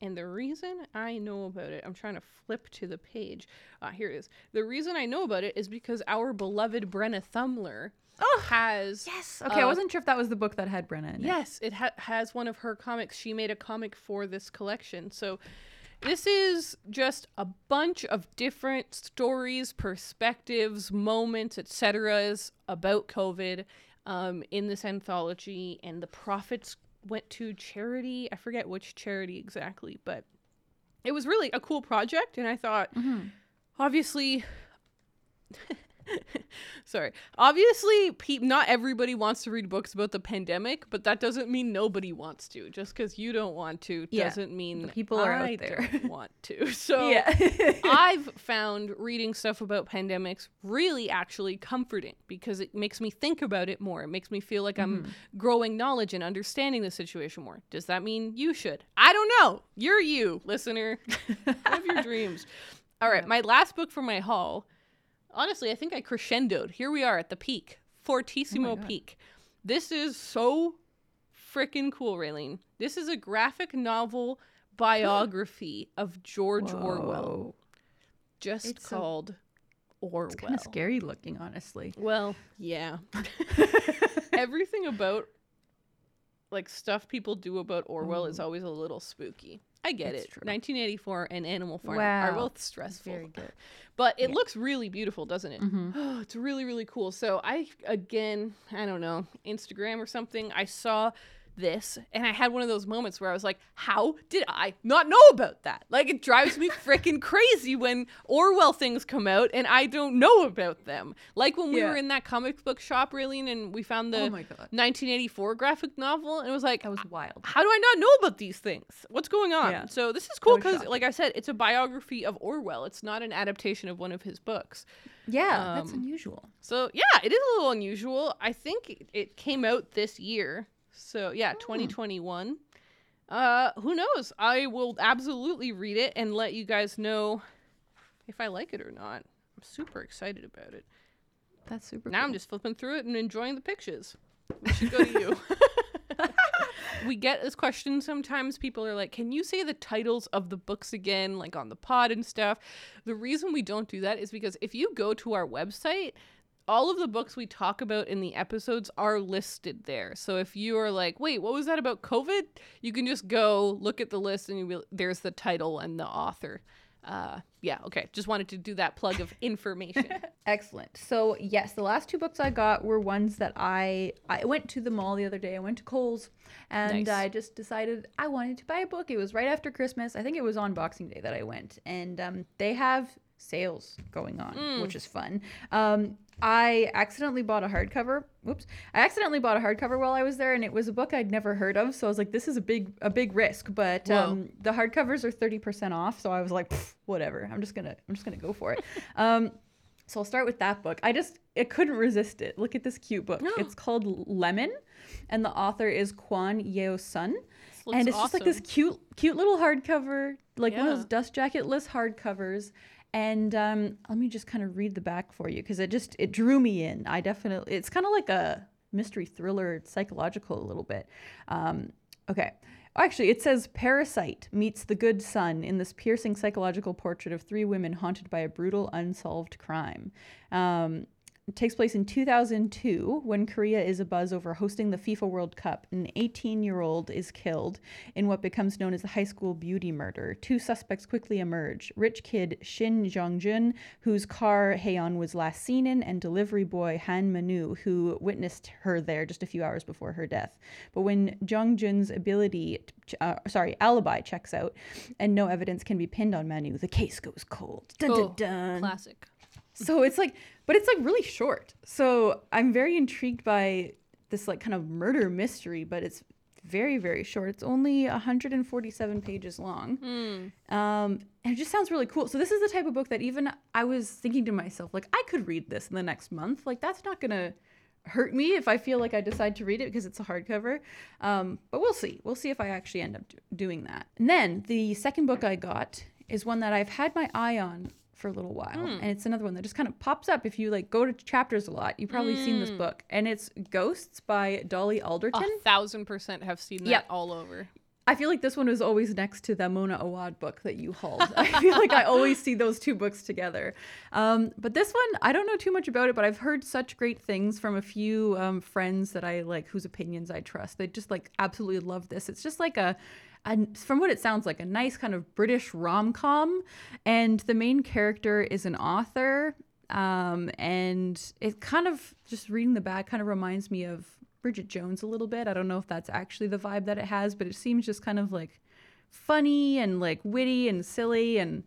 And the reason I know about it, I'm trying to flip to the page. Ah, here it is. The reason I know about it is because our beloved Brenna Thummler Oh, has yes. Okay, I uh, wasn't sure if that was the book that had Brenna in it. Yes, it ha- has one of her comics. She made a comic for this collection. So this is just a bunch of different stories, perspectives, moments, etc. about COVID um, in this anthology, and the profits went to charity. I forget which charity exactly, but it was really a cool project, and I thought, Mm-hmm. obviously. [LAUGHS] [LAUGHS] Sorry. Obviously, pe- not everybody wants to read books about the pandemic, but that doesn't mean nobody wants to. Just because you don't want to Yeah, doesn't mean the people are out there. [LAUGHS] want to. So yeah. [LAUGHS] I've found reading stuff about pandemics really actually comforting because it makes me think about it more. It makes me feel like Mm-hmm. I'm growing knowledge and understanding the situation more. Does that mean you should? I don't know. You're you, listener. Live your dreams. All right, Yeah. my last book for my haul. Honestly, I think I crescendoed. Here we are at the peak, oh Fortissimo God. peak. This is so freaking cool, Raylene. This is a graphic novel biography of George Orwell, just It's so- called Orwell. It's kind of scary looking, honestly. Well, yeah. [LAUGHS] Everything about like stuff people do about Orwell is mm. always a little spooky. I get It's it. true. 1984 and Animal Farm are both stressful. Very good. But it Yeah. looks really beautiful, doesn't it? Mhm. [GASPS] it's really, really cool. So I, again, I don't know, Instagram or something, I saw this and I had one of those moments where I was like, how did I not know about that? Like, it drives me freaking [LAUGHS] crazy when Orwell things come out and I don't know about them. Like when we Yeah. were in that comic book shop, Raylene, and we found the oh my god. 1984 graphic novel and it was like, That was wild. how do I not know about these things? What's going on? Yeah. So this is cool because, like I said, it's a biography of Orwell. It's not an adaptation of one of his books. Yeah, that's Um, unusual. So yeah, it is a little unusual. I think it came out this year. So yeah, 2021. Uh, who knows? I will absolutely read it and let you guys know if I like it or not. I'm super excited about it. That's super Now I'm just flipping through it and enjoying the pictures. We should go to you. [LAUGHS] [LAUGHS] we get this question sometimes. People are like, "Can you say the titles of the books again, like on the pod and stuff?" The reason we don't do that is because if you go to our website, all of the books we talk about in the episodes are listed there. So if you are like, "Wait, what was that about COVID?" you can just go look at the list and will, there's the title and the author. Uh, yeah, okay. Just wanted to do that plug of [LAUGHS] information. [LAUGHS] Excellent. So yes, the last two books I got were ones that I I went to the mall the other day. I went to Coles and Nice. I just decided I wanted to buy a book. It was right after Christmas. I think it was on Boxing Day that I went, and um, they have sales going on, which is fun. Um, I accidentally bought a hardcover. Whoops! I accidentally bought a hardcover while I was there, and it was a book I'd never heard of. So I was like, "This is a big a big risk." But um, the hardcovers are thirty percent off, so I was like, "Whatever. I'm just gonna I'm just gonna go for it." [LAUGHS] um, so I'll start with that book. I just I couldn't resist it. Look at this cute book. It's called Lemon, and the author is Kwon Yeo Sun. And it's just like this cute, cute little hardcover, like one of those dust jacketless hardcovers. And um, let me just kind of read the back for you because it just it drew me in. I definitely it's kind of like a mystery thriller, psychological a little bit. Um, okay. Actually, it says Parasite meets the good son in this piercing psychological portrait of three women haunted by a brutal, unsolved crime. Um, it takes place in 2002 when Korea is abuzz over hosting the FIFA World Cup. An 18 year old is killed in what becomes known as the high school beauty murder. Two suspects quickly emerge rich kid Shin Jong Jun, whose car Haeon was last seen in, and delivery boy Han Manu, who witnessed her there just a few hours before her death. But when Jong Jun's ability, uh, sorry, alibi checks out and no evidence can be pinned on Manu, the case goes cold. Dun, Oh, dun, dun. Classic. [LAUGHS] So it's like, but it's like really short. So I'm very intrigued by this like kind of murder mystery, but it's very very short. It's only 147 pages long. Hmm. Um, and it just sounds really cool. So this is the type of book that even I was thinking to myself, like I could read this in the next month. Like that's not gonna hurt me if I feel like I decide to read it because it's a hardcover. Um, but we'll see. We'll see if I actually end up do- doing that. And then the second book I got is one that I've had my eye on for a little while, and it's another one that just kind of pops up if you like go to chapters a lot. You've probably seen this book, and it's Ghosts by Dolly Alderton. A thousand percent have seen that Yep. all over. I feel like this one was always next to the Mona Awad book that you hauled. I feel like I always see those two books together. Um, but this one, I don't know too much about it, but I've heard such great things from a few um, friends that I like, whose opinions I trust. They just like absolutely love this. It's just like a and from what it sounds like, a nice kind of British rom com. And the main character is an author. Um, and it kind of just reading the back kind of reminds me of Bridget Jones a little bit. I don't know if that's actually the vibe that it has, but it seems just kind of like funny and like witty and silly and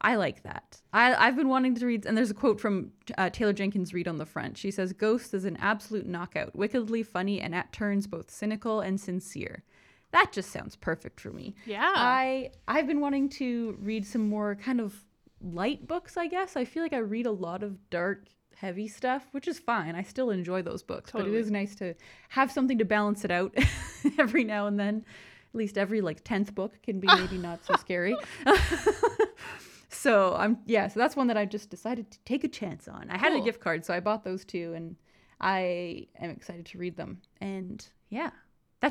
I like that. I, I've been wanting to read, and there's a quote from uh, Taylor Jenkins Reid on the front. She says, Ghost is an absolute knockout, wickedly funny and at turns both cynical and sincere. That just sounds perfect for me. Yeah. I I've been wanting to read some more kind of light books, I guess. I feel like I read a lot of dark, heavy stuff, which is fine. I still enjoy those books, but it is nice to have something to balance it out [LAUGHS] every now and then. At least every like 10th book can be maybe not so scary. [LAUGHS] so I'm yeah, so that's one that I just decided to take a chance on. I had a gift card, so I bought those two and I am excited to read them. And yeah,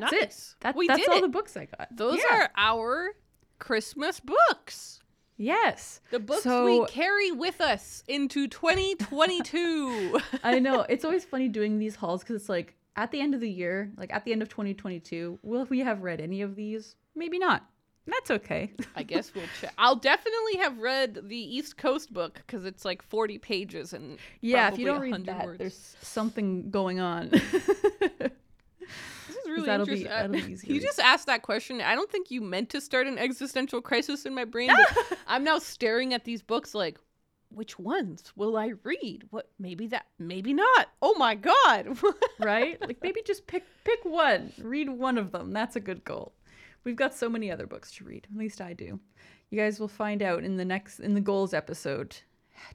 that's it. That, We that's did all it. the books I got. Those Yeah. are our Christmas books. yes. The books So- we carry with us into 2022. [LAUGHS] I know. It's always funny doing these hauls because it's like at the end of the year, like at the end of 2022, will we have read any of these? Maybe not. That's okay. I guess we'll [LAUGHS] check. I'll definitely have read the East Coast book because it's like 40 pages and yeah, if you don't read 100 that, words. there's something going on. [LAUGHS] Really that'll be- interesting. Uh, that'll be easy [LAUGHS] you just asked that question. I don't think you meant to start an existential crisis in my brain, but [LAUGHS] I'm now staring at these books like, which ones will I read? What? Maybe that. Maybe not. Oh my god. [LAUGHS] right? Like maybe just pick pick one. Read one of them. That's a good goal. We've got so many other books to read. At least I do. You guys will find out in the next in the goals episode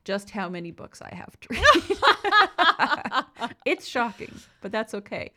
just how many books I have to read. it's shocking, but that's okay.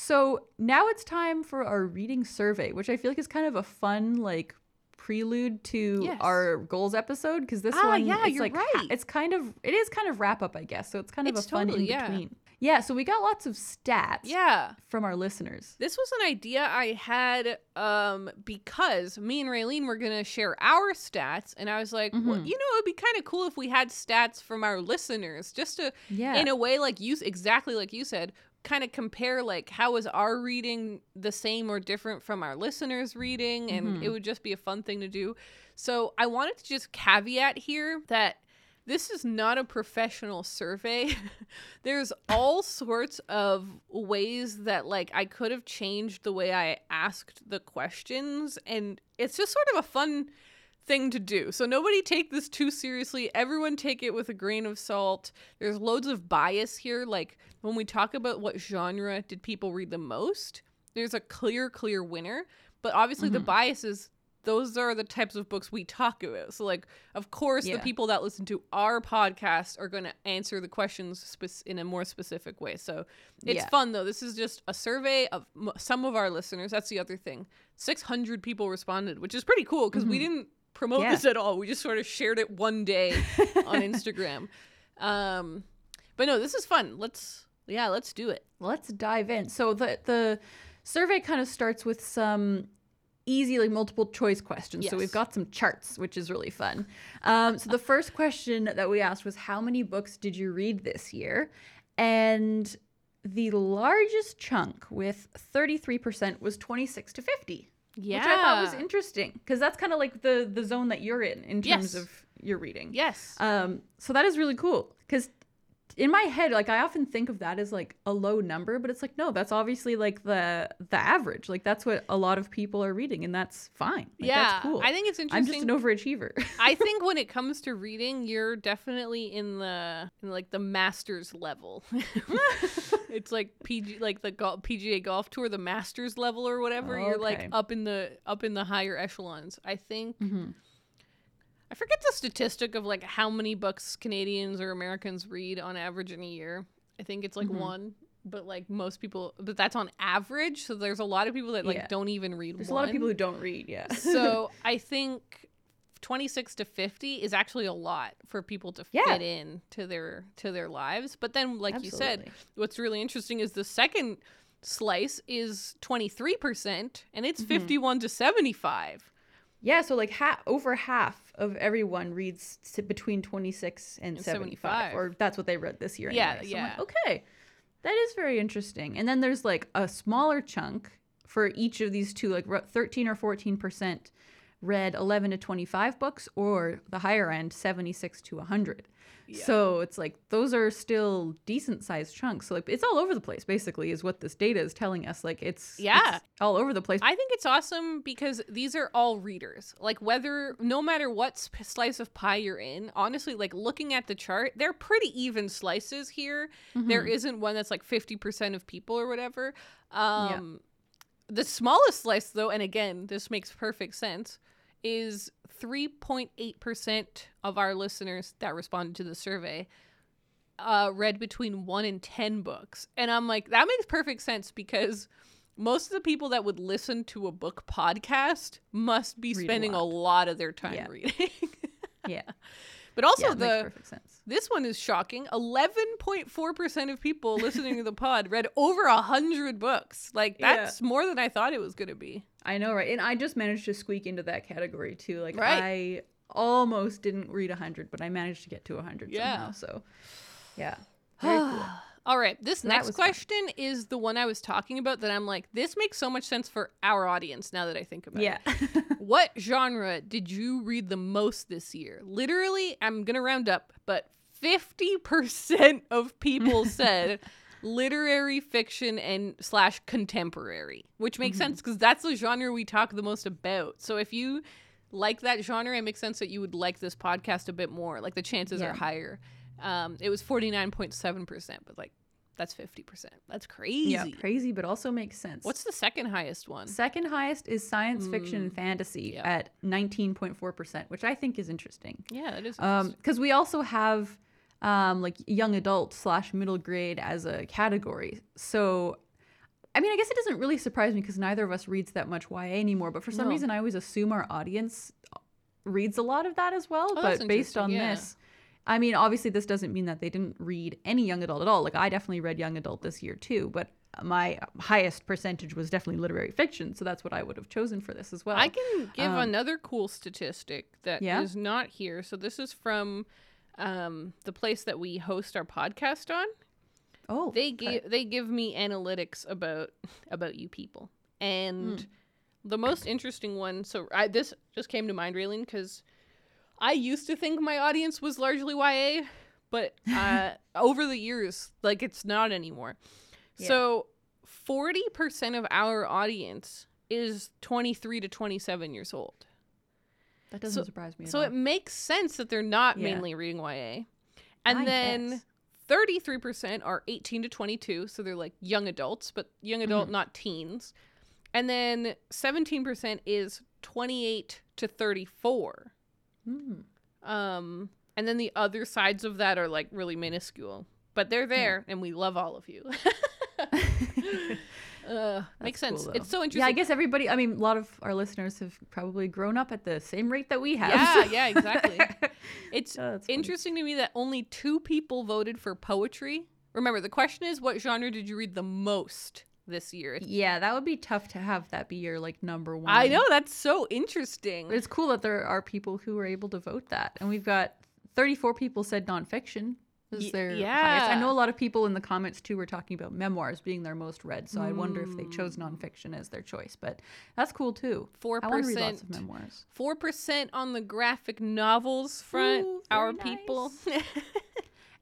So now it's time for our reading survey, which I feel like is kind of a fun like prelude to Yes. our goals episode because this Ah, one yeah, it's you're like right. it's kind of it is kind of wrap up I guess so it's kind of It's a fun totally, in yeah. between yeah so we got lots of stats yeah. from our listeners. This was an idea I had um, because me and Raylene were going to share our stats. And I was like, well, Mhm. you know, it'd be kind of cool if we had stats from our listeners just to, Yeah. in a way, like you, exactly like you said, kind of compare like how is our reading the same or different from our listeners' reading. And Mhm. it would just be a fun thing to do. So I wanted to just caveat here that this is not a professional survey. [LAUGHS] There's all sorts of ways that like I could have changed the way I asked the questions and it's just sort of a fun thing to do. So nobody take this too seriously. Everyone take it with a grain of salt. There's loads of bias here like when we talk about what genre did people read the most, there's a clear clear winner, but obviously the Mhm. bias is those are the types of books we talk about. So, like, of course, Yeah. the people that listen to our podcast are going to answer the questions spec- in a more specific way. So, it's Yeah. fun though. This is just a survey of m- some of our listeners. That's the other thing. 600 people responded, which is pretty cool because we Mhm. didn't promote Yeah. this at all. We just sort of shared it one day [LAUGHS] on Instagram. Um, but no, this is fun. Let's, yeah, let's do it. Let's dive in. So the the survey kind of starts with some easy like multiple choice questions. So we've got some charts, which is really fun. Um, so the first question that we asked was how many books did you read this year? And the largest chunk with 33% was 26 to 50. Yeah. Which I thought was interesting because that's kind of like the the zone that you're in in terms Yes. of your reading. Yes. Um, so that is really cool because in my head, like I often think of that as like a low number, but it's like no, that's obviously like the the average. Like that's what a lot of people are reading, and that's fine. Like, yeah. that's cool. I think it's interesting. I'm just an overachiever. [LAUGHS] I think when it comes to reading, you're definitely in the in like the masters level. [LAUGHS] it's like PG like the gol- PGA golf tour, the masters level or whatever. You're like up in the up in the higher echelons. I think Mhm. I forget the statistic of like how many books Canadians or Americans read on average in a year. I think it's like Mhm. one. But like most people, but that's on average. So there's a lot of people that like Yeah. don't even read. There's a lot of people who don't read. Yeah. [LAUGHS] so [LAUGHS] I think 26 to 50 is actually a lot for people to Yeah. fit in to their to their lives. But then like you said, what's really interesting is the second slice is 23% and it's Mhm. 51 to 75. Yeah. So like ha- over half of everyone reads between 26 and, And 75, 75. or that's what they read this year. Yeah, anyway. So I'm like, yeah. okay, that is very interesting. And then there's like a smaller chunk for each of these two, like 13 or 14% read 11 to 25 books, or the higher end, 76 to 100. So it's like those are still decent sized chunks. So like it's all over the place, basically, is what this data is telling us. Like it's Yeah. it's all over the place. I think it's awesome because these are all readers. Like whether no matter what sp- slice of pie you're in, honestly, like looking at the chart, they're pretty even slices here. There isn't one that's like 50% of people or whatever. Um the smallest slice though, and again, this makes perfect sense, is 3.8% of our listeners that responded to the survey uh, read between one and 10 books. And I'm like, that makes perfect sense because most of the people that would listen to a book podcast must be Read spending a lot. lot of their time Yeah. reading. [LAUGHS] yeah. But also yeah, the perfect sense. this one is shocking. 11.4% of people listening to the pod read over a 100 books. Like Yeah. that's more than I thought it was going to be. I know, right? And I just managed to squeak into that category too. Like Right. I almost didn't read a 100, but I managed to get to a 100 Yeah. somehow. So, yeah. [SIGHS] Very cool. All right, this So next was fun. question is the one I was talking about that I'm like, this makes so much sense for our audience now that I think about Yeah. it. [LAUGHS] What genre did you read the most this year? Literally, I'm going to round up, but 50% [LAUGHS] of people [LAUGHS] said literary fiction and slash contemporary, which makes Mm-hmm. sense because that's the genre we talk the most about. So if you like that genre, it makes sense that you would like this podcast a bit more. Like the chances Yeah. are higher. Um, it was 49.7%, but like that's 50%. That's crazy. yeah, crazy, but also makes sense. What's the second highest one? second highest is science fiction and fantasy Mm. yeah. at 19.4%, which I think is interesting. Yeah, that is. Um, because we also have um like young adult slash middle grade as a category. So I mean, I guess it doesn't really surprise me because neither of us reads that much YA anymore. But for some No. reason, I always assume our audience reads a lot of that as well. Oh, but based on yeah. this, I mean, obviously, this doesn't mean that they didn't read any young adult at all. Like I definitely read young adult this year too, but my highest percentage was definitely literary fiction. So that's what I would have chosen for this as well. I can give um, another cool statistic that is Yeah? not here. So this is from um, the place that we host our podcast on. oh, They okay. give they give me analytics about about you people, and Hmm. the most interesting one. So I, this just came to mind, Raylene, because I used to think my audience was largely YA, but [LAUGHS] uh, over the years, like it's not anymore. Yeah. So forty percent of our audience is twenty three to twenty seven years old. that doesn't so- surprise me. At So all. it makes sense that they're not Yeah. mainly reading YA. And I then guess. 33% are 18 to 22, so they're like young adults, but young adult, Mm-hmm. not teens. And then 17% is 28 to 34. Hmm. Um, and then the other sides of that are like really minuscule, but they're there, and we love all of you. [LAUGHS] [LAUGHS] uh, makes sense. it's so interesting. Yeah, I guess everybody. I mean, a lot of our listeners have probably grown up at the same rate that we have. Yeah, so- yeah, exactly. [LAUGHS] It's Oh, interesting to me that only two people voted for poetry. Remember, the question is, what genre did you read the most this year? yeah, that would be tough to have that be your like number one. I know that's so interesting. But it's cool that there are people who are able to vote that, and we've got 34 people said nonfiction is their highest. yeah. I know a lot of people in the comments too were talking about memoirs being their most read, so I wonder if they chose Mm. nonfiction as their choice. But that's cool too. Four I want to read lots percent. of memoirs. Four percent on the graphic novels front. Ooh, our very people. [LAUGHS]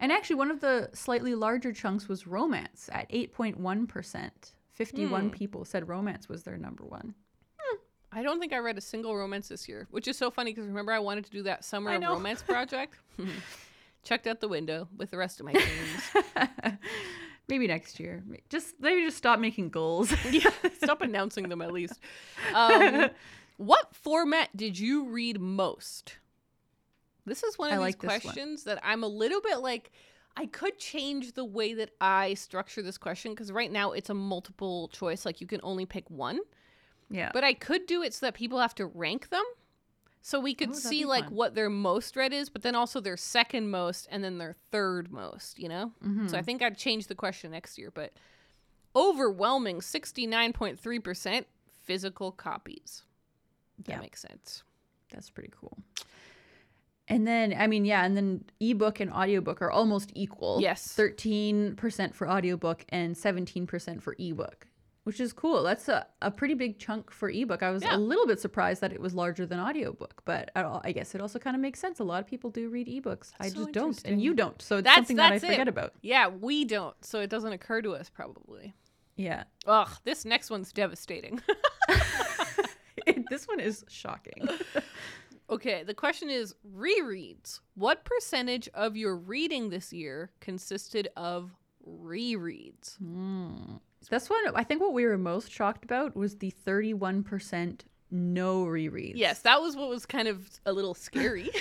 And actually, one of the slightly larger chunks was romance at 8.1%. 51 Hmm. people said romance was their number one. I don't think I read a single romance this year, which is so funny because remember I wanted to do that summer I of know. romance [LAUGHS] project. [LAUGHS] Checked out the window with the rest of my [LAUGHS] dreams. maybe next year. Just maybe just stop making goals. yeah, stop announcing them at least. Um, what format did you read most? This is one of I these like questions that I'm a little bit like. I could change the way that I structure this question because right now it's a multiple choice, like you can only pick one. yeah. But I could do it so that people have to rank them. So we could Oh, see like fun. what their most read is, but then also their second most and then their third most, you know? Mhm. So I think I'd change the question next year, but overwhelming 69.3% physical copies. That Yeah. makes sense. That's pretty cool. And then, I mean, yeah, and then ebook and audiobook are almost equal. Yes. 13% for audiobook and 17% for ebook, which is cool. That's a, a pretty big chunk for ebook. I was Yeah. a little bit surprised that it was larger than audiobook, but I I guess it also kind of makes sense. A lot of people do read ebooks. I That's so just don't, and you don't. So it's That's- something that I that's it. forget about. Yeah, we don't, so it doesn't occur to us probably. Yeah. Ugh, this next one's devastating. [LAUGHS] [LAUGHS] this one is shocking. [LAUGHS] okay, the question is rereads. What percentage of your reading this year consisted of rereads? Mm. This one, I think what we were most shocked about was the 31% no rereads. Yes, that was what was kind of a little scary. [LAUGHS] [LAUGHS]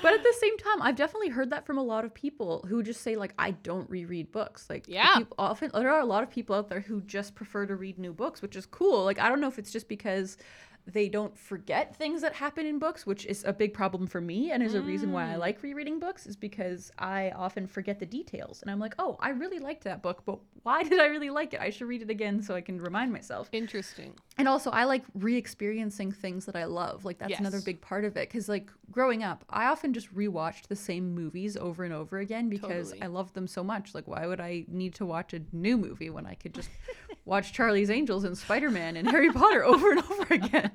But at the same time, I've definitely heard that from a lot of people who just say like, "I don't reread books." Like, Yeah. peop- often there are a lot of people out there who just prefer to read new books, which is cool. Like, I don't know if it's just because they don't forget things that happen in books, which is a big problem for me, and is a reason why I Mm. like rereading books, is because I often forget the details, and I'm like, "Oh, I really liked that book, but why [LAUGHS] did I really like it? I should read it again so I can remind myself." Interesting. And also, I like re-experiencing things that I love. Like that's another big part of it. Because like growing up, I often just rewatched the same movies over and over again because Totally. I loved them so much. Like, why would I need to watch a new movie when I could just [LAUGHS] watch Charlie's Angels and Spider Man and Harry Potter [LAUGHS] over and over again?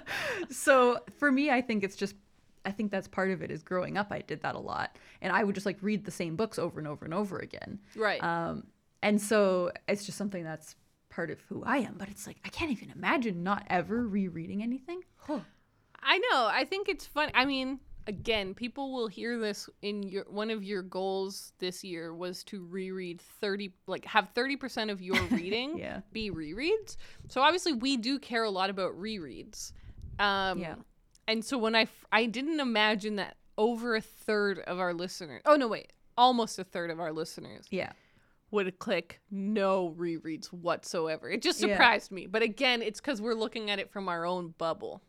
[LAUGHS] so for me, I think it's just. I think that's part of it is growing up. I did that a lot, and I would just like read the same books over and over and over again. Right. Um, and so it's just something that's part of who I am. But it's like I can't even imagine not ever rereading anything. Huh. I know. I think it's fun. I mean, again, people will hear this in your one of your goals this year was to reread 30 like have 30% of your [LAUGHS] reading Yeah. be rereads. So obviously we do care a lot about rereads. Um Yeah. and so when I I didn't imagine that over a third of our listeners. Oh no, wait. Almost a third of our listeners Yeah. Would click no rereads whatsoever. It just Yeah. surprised me. But again, it's cuz we're looking at it from our own bubble.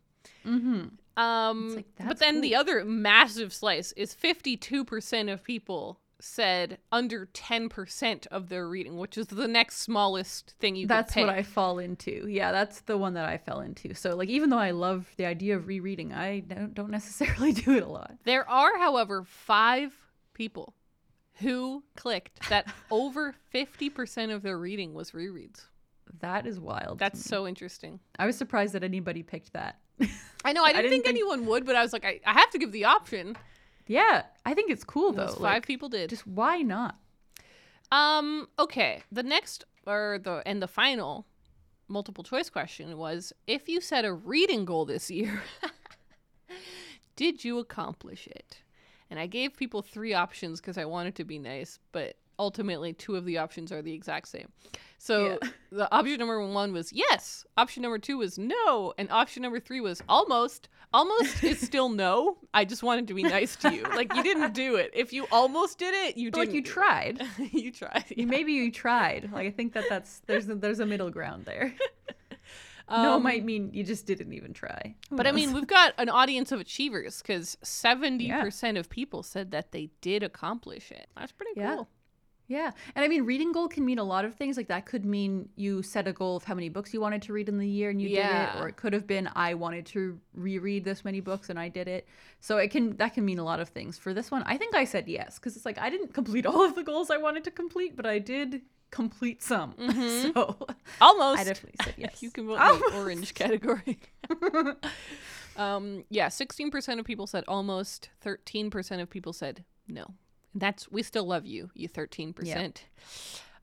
Mm-hmm. Um, like, but then the other massive slice is 52% of people said under 10% of their reading, which is the next smallest thing you That's what. I fall into. Yeah, that's the one that I fell into. So like even though I love the idea of rereading, I don't, don't necessarily [LAUGHS] do it a lot. There are, however, five people who clicked that [LAUGHS] over 50% of their reading was rereads. That is wild. That's so interesting. I was surprised that anybody picked that. [LAUGHS] I know, I didn't, didn't think, think- anyone would, but I was like, I, I have to give the option. yeah, I think it's cool though. Those five like, people did. Just why not? Um. Okay. The next or the and the final multiple choice question was: If you set a reading goal this year, [LAUGHS] did you accomplish it? And I gave people three options because I wanted to be nice, but ultimately two of the options are the exact same. So Yeah. [LAUGHS] the option number one was yes. Option number two was no, and option number three was almost. Almost is [LAUGHS] still no. I just wanted to be nice to you. Like you didn't do it. If you almost did it, you didn't. like [LAUGHS] you tried. you tried. You- Maybe you tried. Like I think that that's there's a, there's a middle ground there. No Um, might mean you just didn't even try. Who But I mean, we've got an audience of achievers because 70% of people said that they did accomplish it. That's pretty Yeah. cool. Yeah, and I mean, reading goal can mean a lot of things. Like that could mean you set a goal of how many books you wanted to read in the year and you did it, or it could have been I wanted to reread this many books and I did it. So it can that can mean a lot of things. For this one, I think I said yes because it's like I didn't complete [LAUGHS] all of the goals I wanted to complete, but I did complete some. Mhm. [LAUGHS] so Almost. I definitely said [LAUGHS] yes. you can vote in the orange category. um, yeah, 16% of people said almost, 13% of people said no. That's, we still love you, you 13%.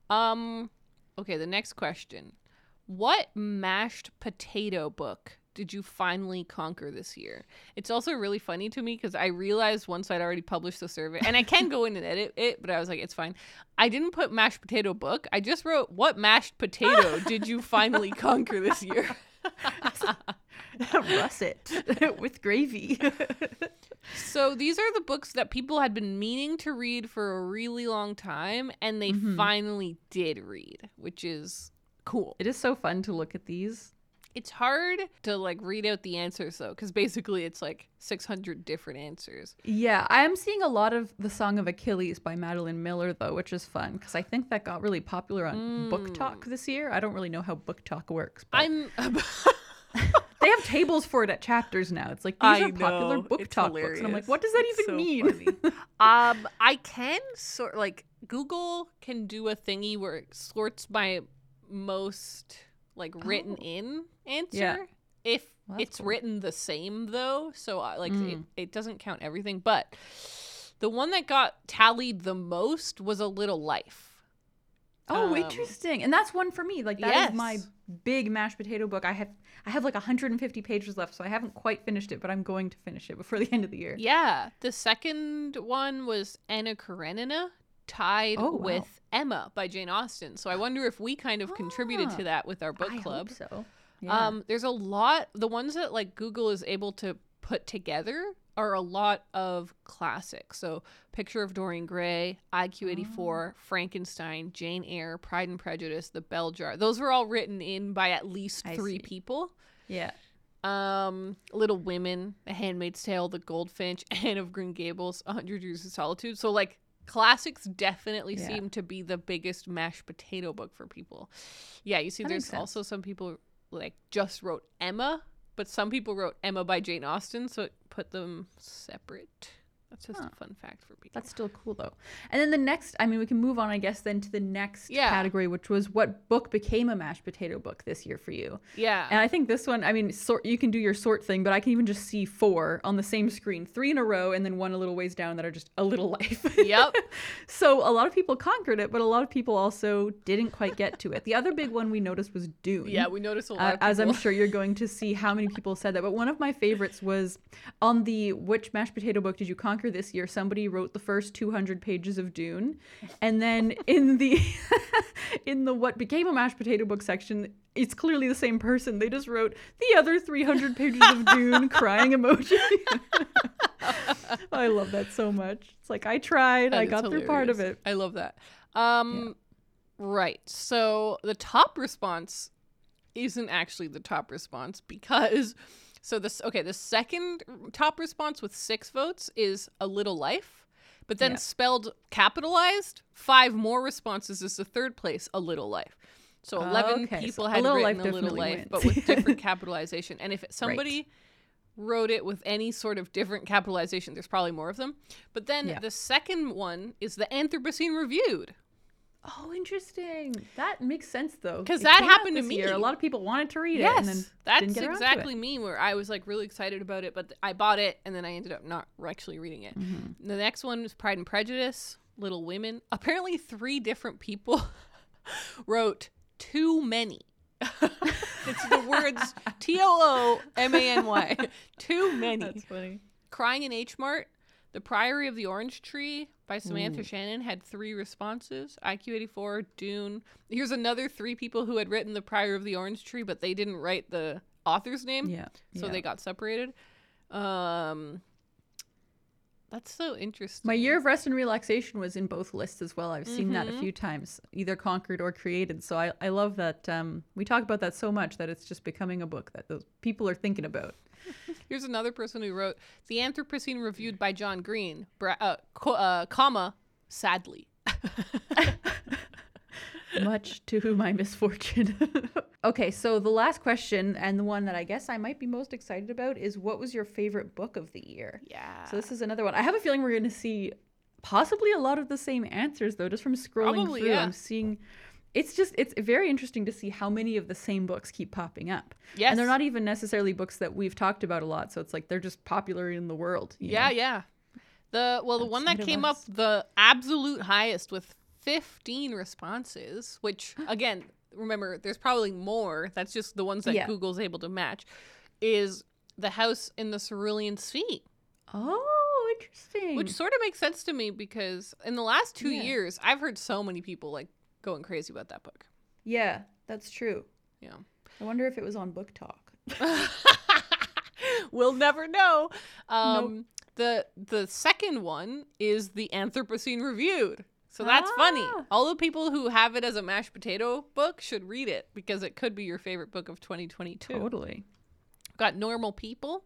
Um, okay, the next question. What mashed potato book did you finally conquer this year? It's also really funny to me because I realized once I'd already published the survey, and I can go in and edit it, but I was like, it's fine. I didn't put mashed potato book. I just wrote, what mashed potato did you finally conquer this year? [LAUGHS] [LAUGHS] [LAUGHS] russet [LAUGHS] with gravy. [LAUGHS] So these are the books that people had been meaning to read for a really long time, and they Mhm. finally did read, which is cool. it is so fun to look at these. It's hard to like read out the answers though, because basically it's like 600 different answers. Yeah, I am seeing a lot of The Song of Achilles by Madeline Miller, though, which is fun because I think that got really popular on BookTok this year. I don't really know how BookTok works, but I'm. They have tables for it at chapters now. It's like these I are popular Book it's Talk books. And I'm like, what does that It's even so mean? [LAUGHS] um, I can sort like Google can do a thingy where it sorts by most like written Oh. in answer. Yeah. If Well, it's cool. written the same though, so uh, like it, Mm. it doesn't count everything, but the one that got tallied the most was a little life. Oh, Um, interesting. And that's one for me. Like that is my big mashed potato book. I have I have like 150 pages left, so I haven't quite finished it, but I'm going to finish it before [LAUGHS] the end of the year. Yeah, the second one was Anna Karenina, tied Oh, wow. with Emma by Jane Austen. So I wonder if we kind of contributed Ah, to that with our book I club. so. Yeah. Um, there's a lot. The ones that like Google is able to put together are a lot of classics. So, Picture of Dorian Gray, IQ84, Oh. Frankenstein, Jane Eyre, Pride and Prejudice, The Bell Jar. Those were all written in by at least I three see. people. yeah. Um, Little Women, A Handmaid's Tale, The Goldfinch, [LAUGHS] Anne of Green Gables, A Hundred Years of Solitude. So, like, classics definitely Yeah. seem to be the biggest mashed potato book for people. Yeah, you see, That there's also some people like just wrote Emma, but some people wrote Emma by Jane Austen, so it put them separate. That's just Huh. a fun fact for people. That's still cool though. And then the next, I mean, we can move on, I guess, then to the next Yeah. category, which was what book became a mashed potato book this year for you. yeah. And I think this one, I mean, sort you can do your sort thing, but I can even just see four on the same screen, three in a row, and then one a little ways down that are just a little [LAUGHS] life. Yep. [LAUGHS] so a lot of people conquered it, but a lot of people also didn't quite get to it. The other big one we noticed was Dune. yeah, we noticed a lot Uh, of people. as I'm sure you're [LAUGHS] going to see how many people said that. But one of my favorites was on the which mashed potato book did you conquer this year? Somebody wrote the first 200 pages of Dune, and then in the [LAUGHS] in the what became a mashed potato book section, it's clearly the same person. They just wrote the other 300 pages of Dune, [LAUGHS] crying emoji. [LAUGHS] I love that so much. It's like I tried, That I got through part of it. I love that. Um, right. So the top response isn't actually the top response because so this okay, the second top response with 6 votes is a little life, but then Yeah. spelled capitalized, five more responses is the third place a little life. So 11 Okay, so people A had Little written Life a little life, wins. but with different [LAUGHS] capitalization. And if somebody wrote it with any sort of different capitalization, there's probably more of them. But then Yeah. the second one is the Anthropocene Reviewed. Oh, interesting. That makes sense though. Because that happened to this year. me. A lot of people wanted to read yes, it Yes, that's get around to exactly me. Where I was like really excited about it, but I bought it and then I ended up not actually reading it. Mm-hmm. The next one was Pride and Prejudice, Little Women. Apparently, three different people [LAUGHS] wrote too many. [LAUGHS] it's the words T O O M A N Y. [LAUGHS] Too many. That's funny. Crying in H Mart, The Priory of the Orange Tree by Samantha Shannon had three responses. 1Q84, Dune. Here's another three people who had written The Priory of the Orange Tree, but they didn't write the author's name, Yeah. so yeah. they got separated. Um, that's so interesting. My year of rest and relaxation was in both lists as well. I've seen that a Mhm. few times, either conquered or created. So I, I love that um, we talk about that so much that it's just becoming a book that those people are thinking about. Here's another person who wrote The Anthropocene Reviewed by John Green, bra- uh, co- uh, comma, sadly. [LAUGHS] much to my misfortune. [LAUGHS] okay, so the last question and the one that I guess I might be most excited about is what was your favorite book of the year? Yeah. So this is another one. I have a feeling we're going to see possibly a lot of the same answers though, just from scrolling Probably, through. yeah. I'm seeing it's just it's very interesting to see how many of the same books keep popping up. yes. And they're not even necessarily books that we've talked about a lot, so it's like they're just popular in the world. you Yeah, know? yeah. The well, the one that Outside of came up the absolute highest with 15 responses, which [GASPS] again, remember, there's probably more. That's just the ones that Yeah. Google's able to match. Is the house in the Cerulean Sea, Oh, interesting. which sort of makes sense to me because in the last two Yeah. years, I've heard so many people like going crazy about that book. yeah, that's true. Yeah. I wonder if it was on BookTok. [LAUGHS] [LAUGHS] we'll never know. Um, The the second one is the Anthropocene Reviewed. So that's funny. Ah. All the people who have it as a mashed potato book should read it because it could be your favorite book of 2022. Totally. Got Normal People,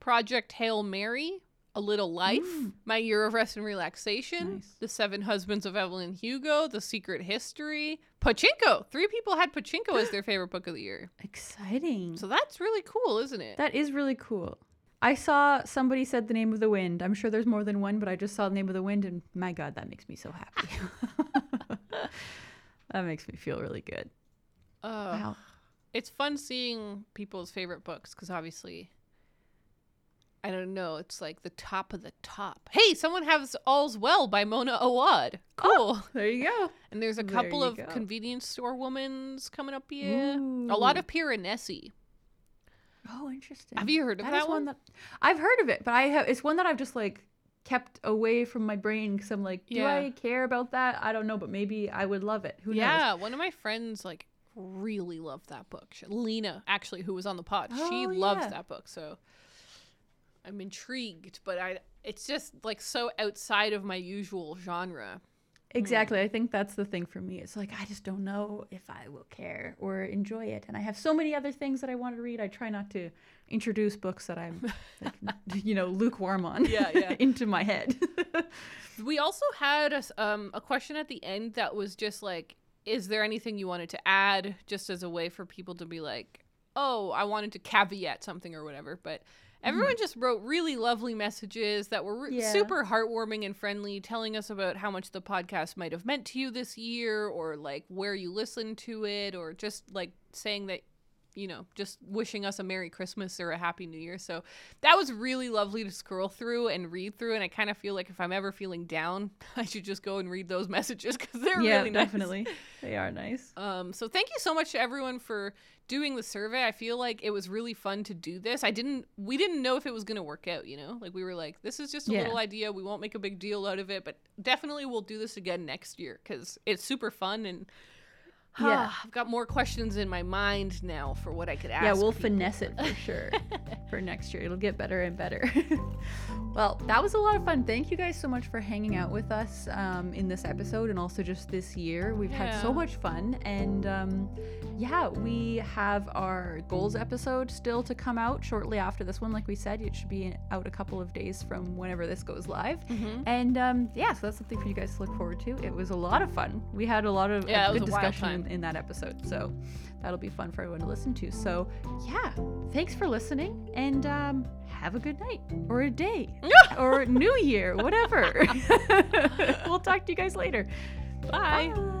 Project Hail Mary, A Little Life, Mm. My Year of Rest and Relaxation, Nice. The Seven Husbands of Evelyn Hugo, The Secret History, Pachinko. Three people had Pachinko as their [GASPS] favorite book of the year. Exciting. So that's really cool, isn't it? That is really cool. I saw somebody said the name of the wind. I'm sure there's more than one, but I just saw the name of the wind, and my God, that makes me so happy. [LAUGHS] that makes me feel really good. Uh, Wow. It's fun seeing people's favorite books because obviously, I don't know. It's like the top of the top. Hey, someone has All's Well by Mona Awad. Cool. [LAUGHS] There you go. and there's a couple of go. convenience store women's coming up here. A lot of Piranesi. Oh, interesting. Have you heard of That that, is one? that I've heard of it, but I have. It's one that I've just like kept away from my brain because I'm like, do Yeah. I care about that? I don't know, but maybe I would love it. Who knows? yeah, one of my friends like really loved that book. She- Lena, actually, who was on the pod, she Oh, loves yeah. that book. So I'm intrigued, but I it's just like so outside of my usual genre. Exactly. I think that's the thing for me. It's like I just don't know if I will care or enjoy it, and I have so many other things that I want to read. I try not to introduce books that I'm, like, [LAUGHS] [LAUGHS] you know, lukewarm on. Yeah, yeah. [LAUGHS] into my head. We also had a, um, a question at the end that was just like, is there anything you wanted to add, just as a way for people to be like, oh, I wanted to caveat something or whatever. But everyone just wrote really lovely messages that were re- Yeah. super heartwarming and friendly, telling us about how much the podcast might have meant to you this year, or like where you listened to it, or just like saying that. You know, just wishing us a Merry Christmas or a Happy New Year. So that was really lovely to scroll through and read through. And I kind of feel like if I'm ever feeling down, [LAUGHS] I should just go and read those [LAUGHS] messages because they're yeah, really nice. definitely. They are nice. Um, so thank you so much to everyone for doing the survey. I feel like it was really fun to do this. I didn't, we didn't know if it was going to work out, you know, like we were like, this is just a Yeah. little idea. We won't make a big deal out of it, but definitely we'll do this again next year because it's super fun. And Yeah. [SIGHS] I've got more questions in my mind now for what I could ask. Yeah, we'll people. finesse it for sure [LAUGHS] for next year. It'll get better and better. [LAUGHS] well, that was a lot of fun. Thank you guys so much for hanging out with us um, in this episode and also just this year. We've had so much fun. And um, yeah, we have our goals episode still to come out shortly after this one. Like we said, it should be out a couple of days from whenever this goes live. Mhm. And um, yeah, so that's something for you guys to look forward to. It was a lot of fun. We had a lot of Yeah, a good discussion. In, in that episode. So that'll be fun for everyone to listen to. So yeah, thanks for listening and um, have a good night or a day [LAUGHS] or New Year, whatever. [LAUGHS] we'll talk to you guys later. Bye. Bye.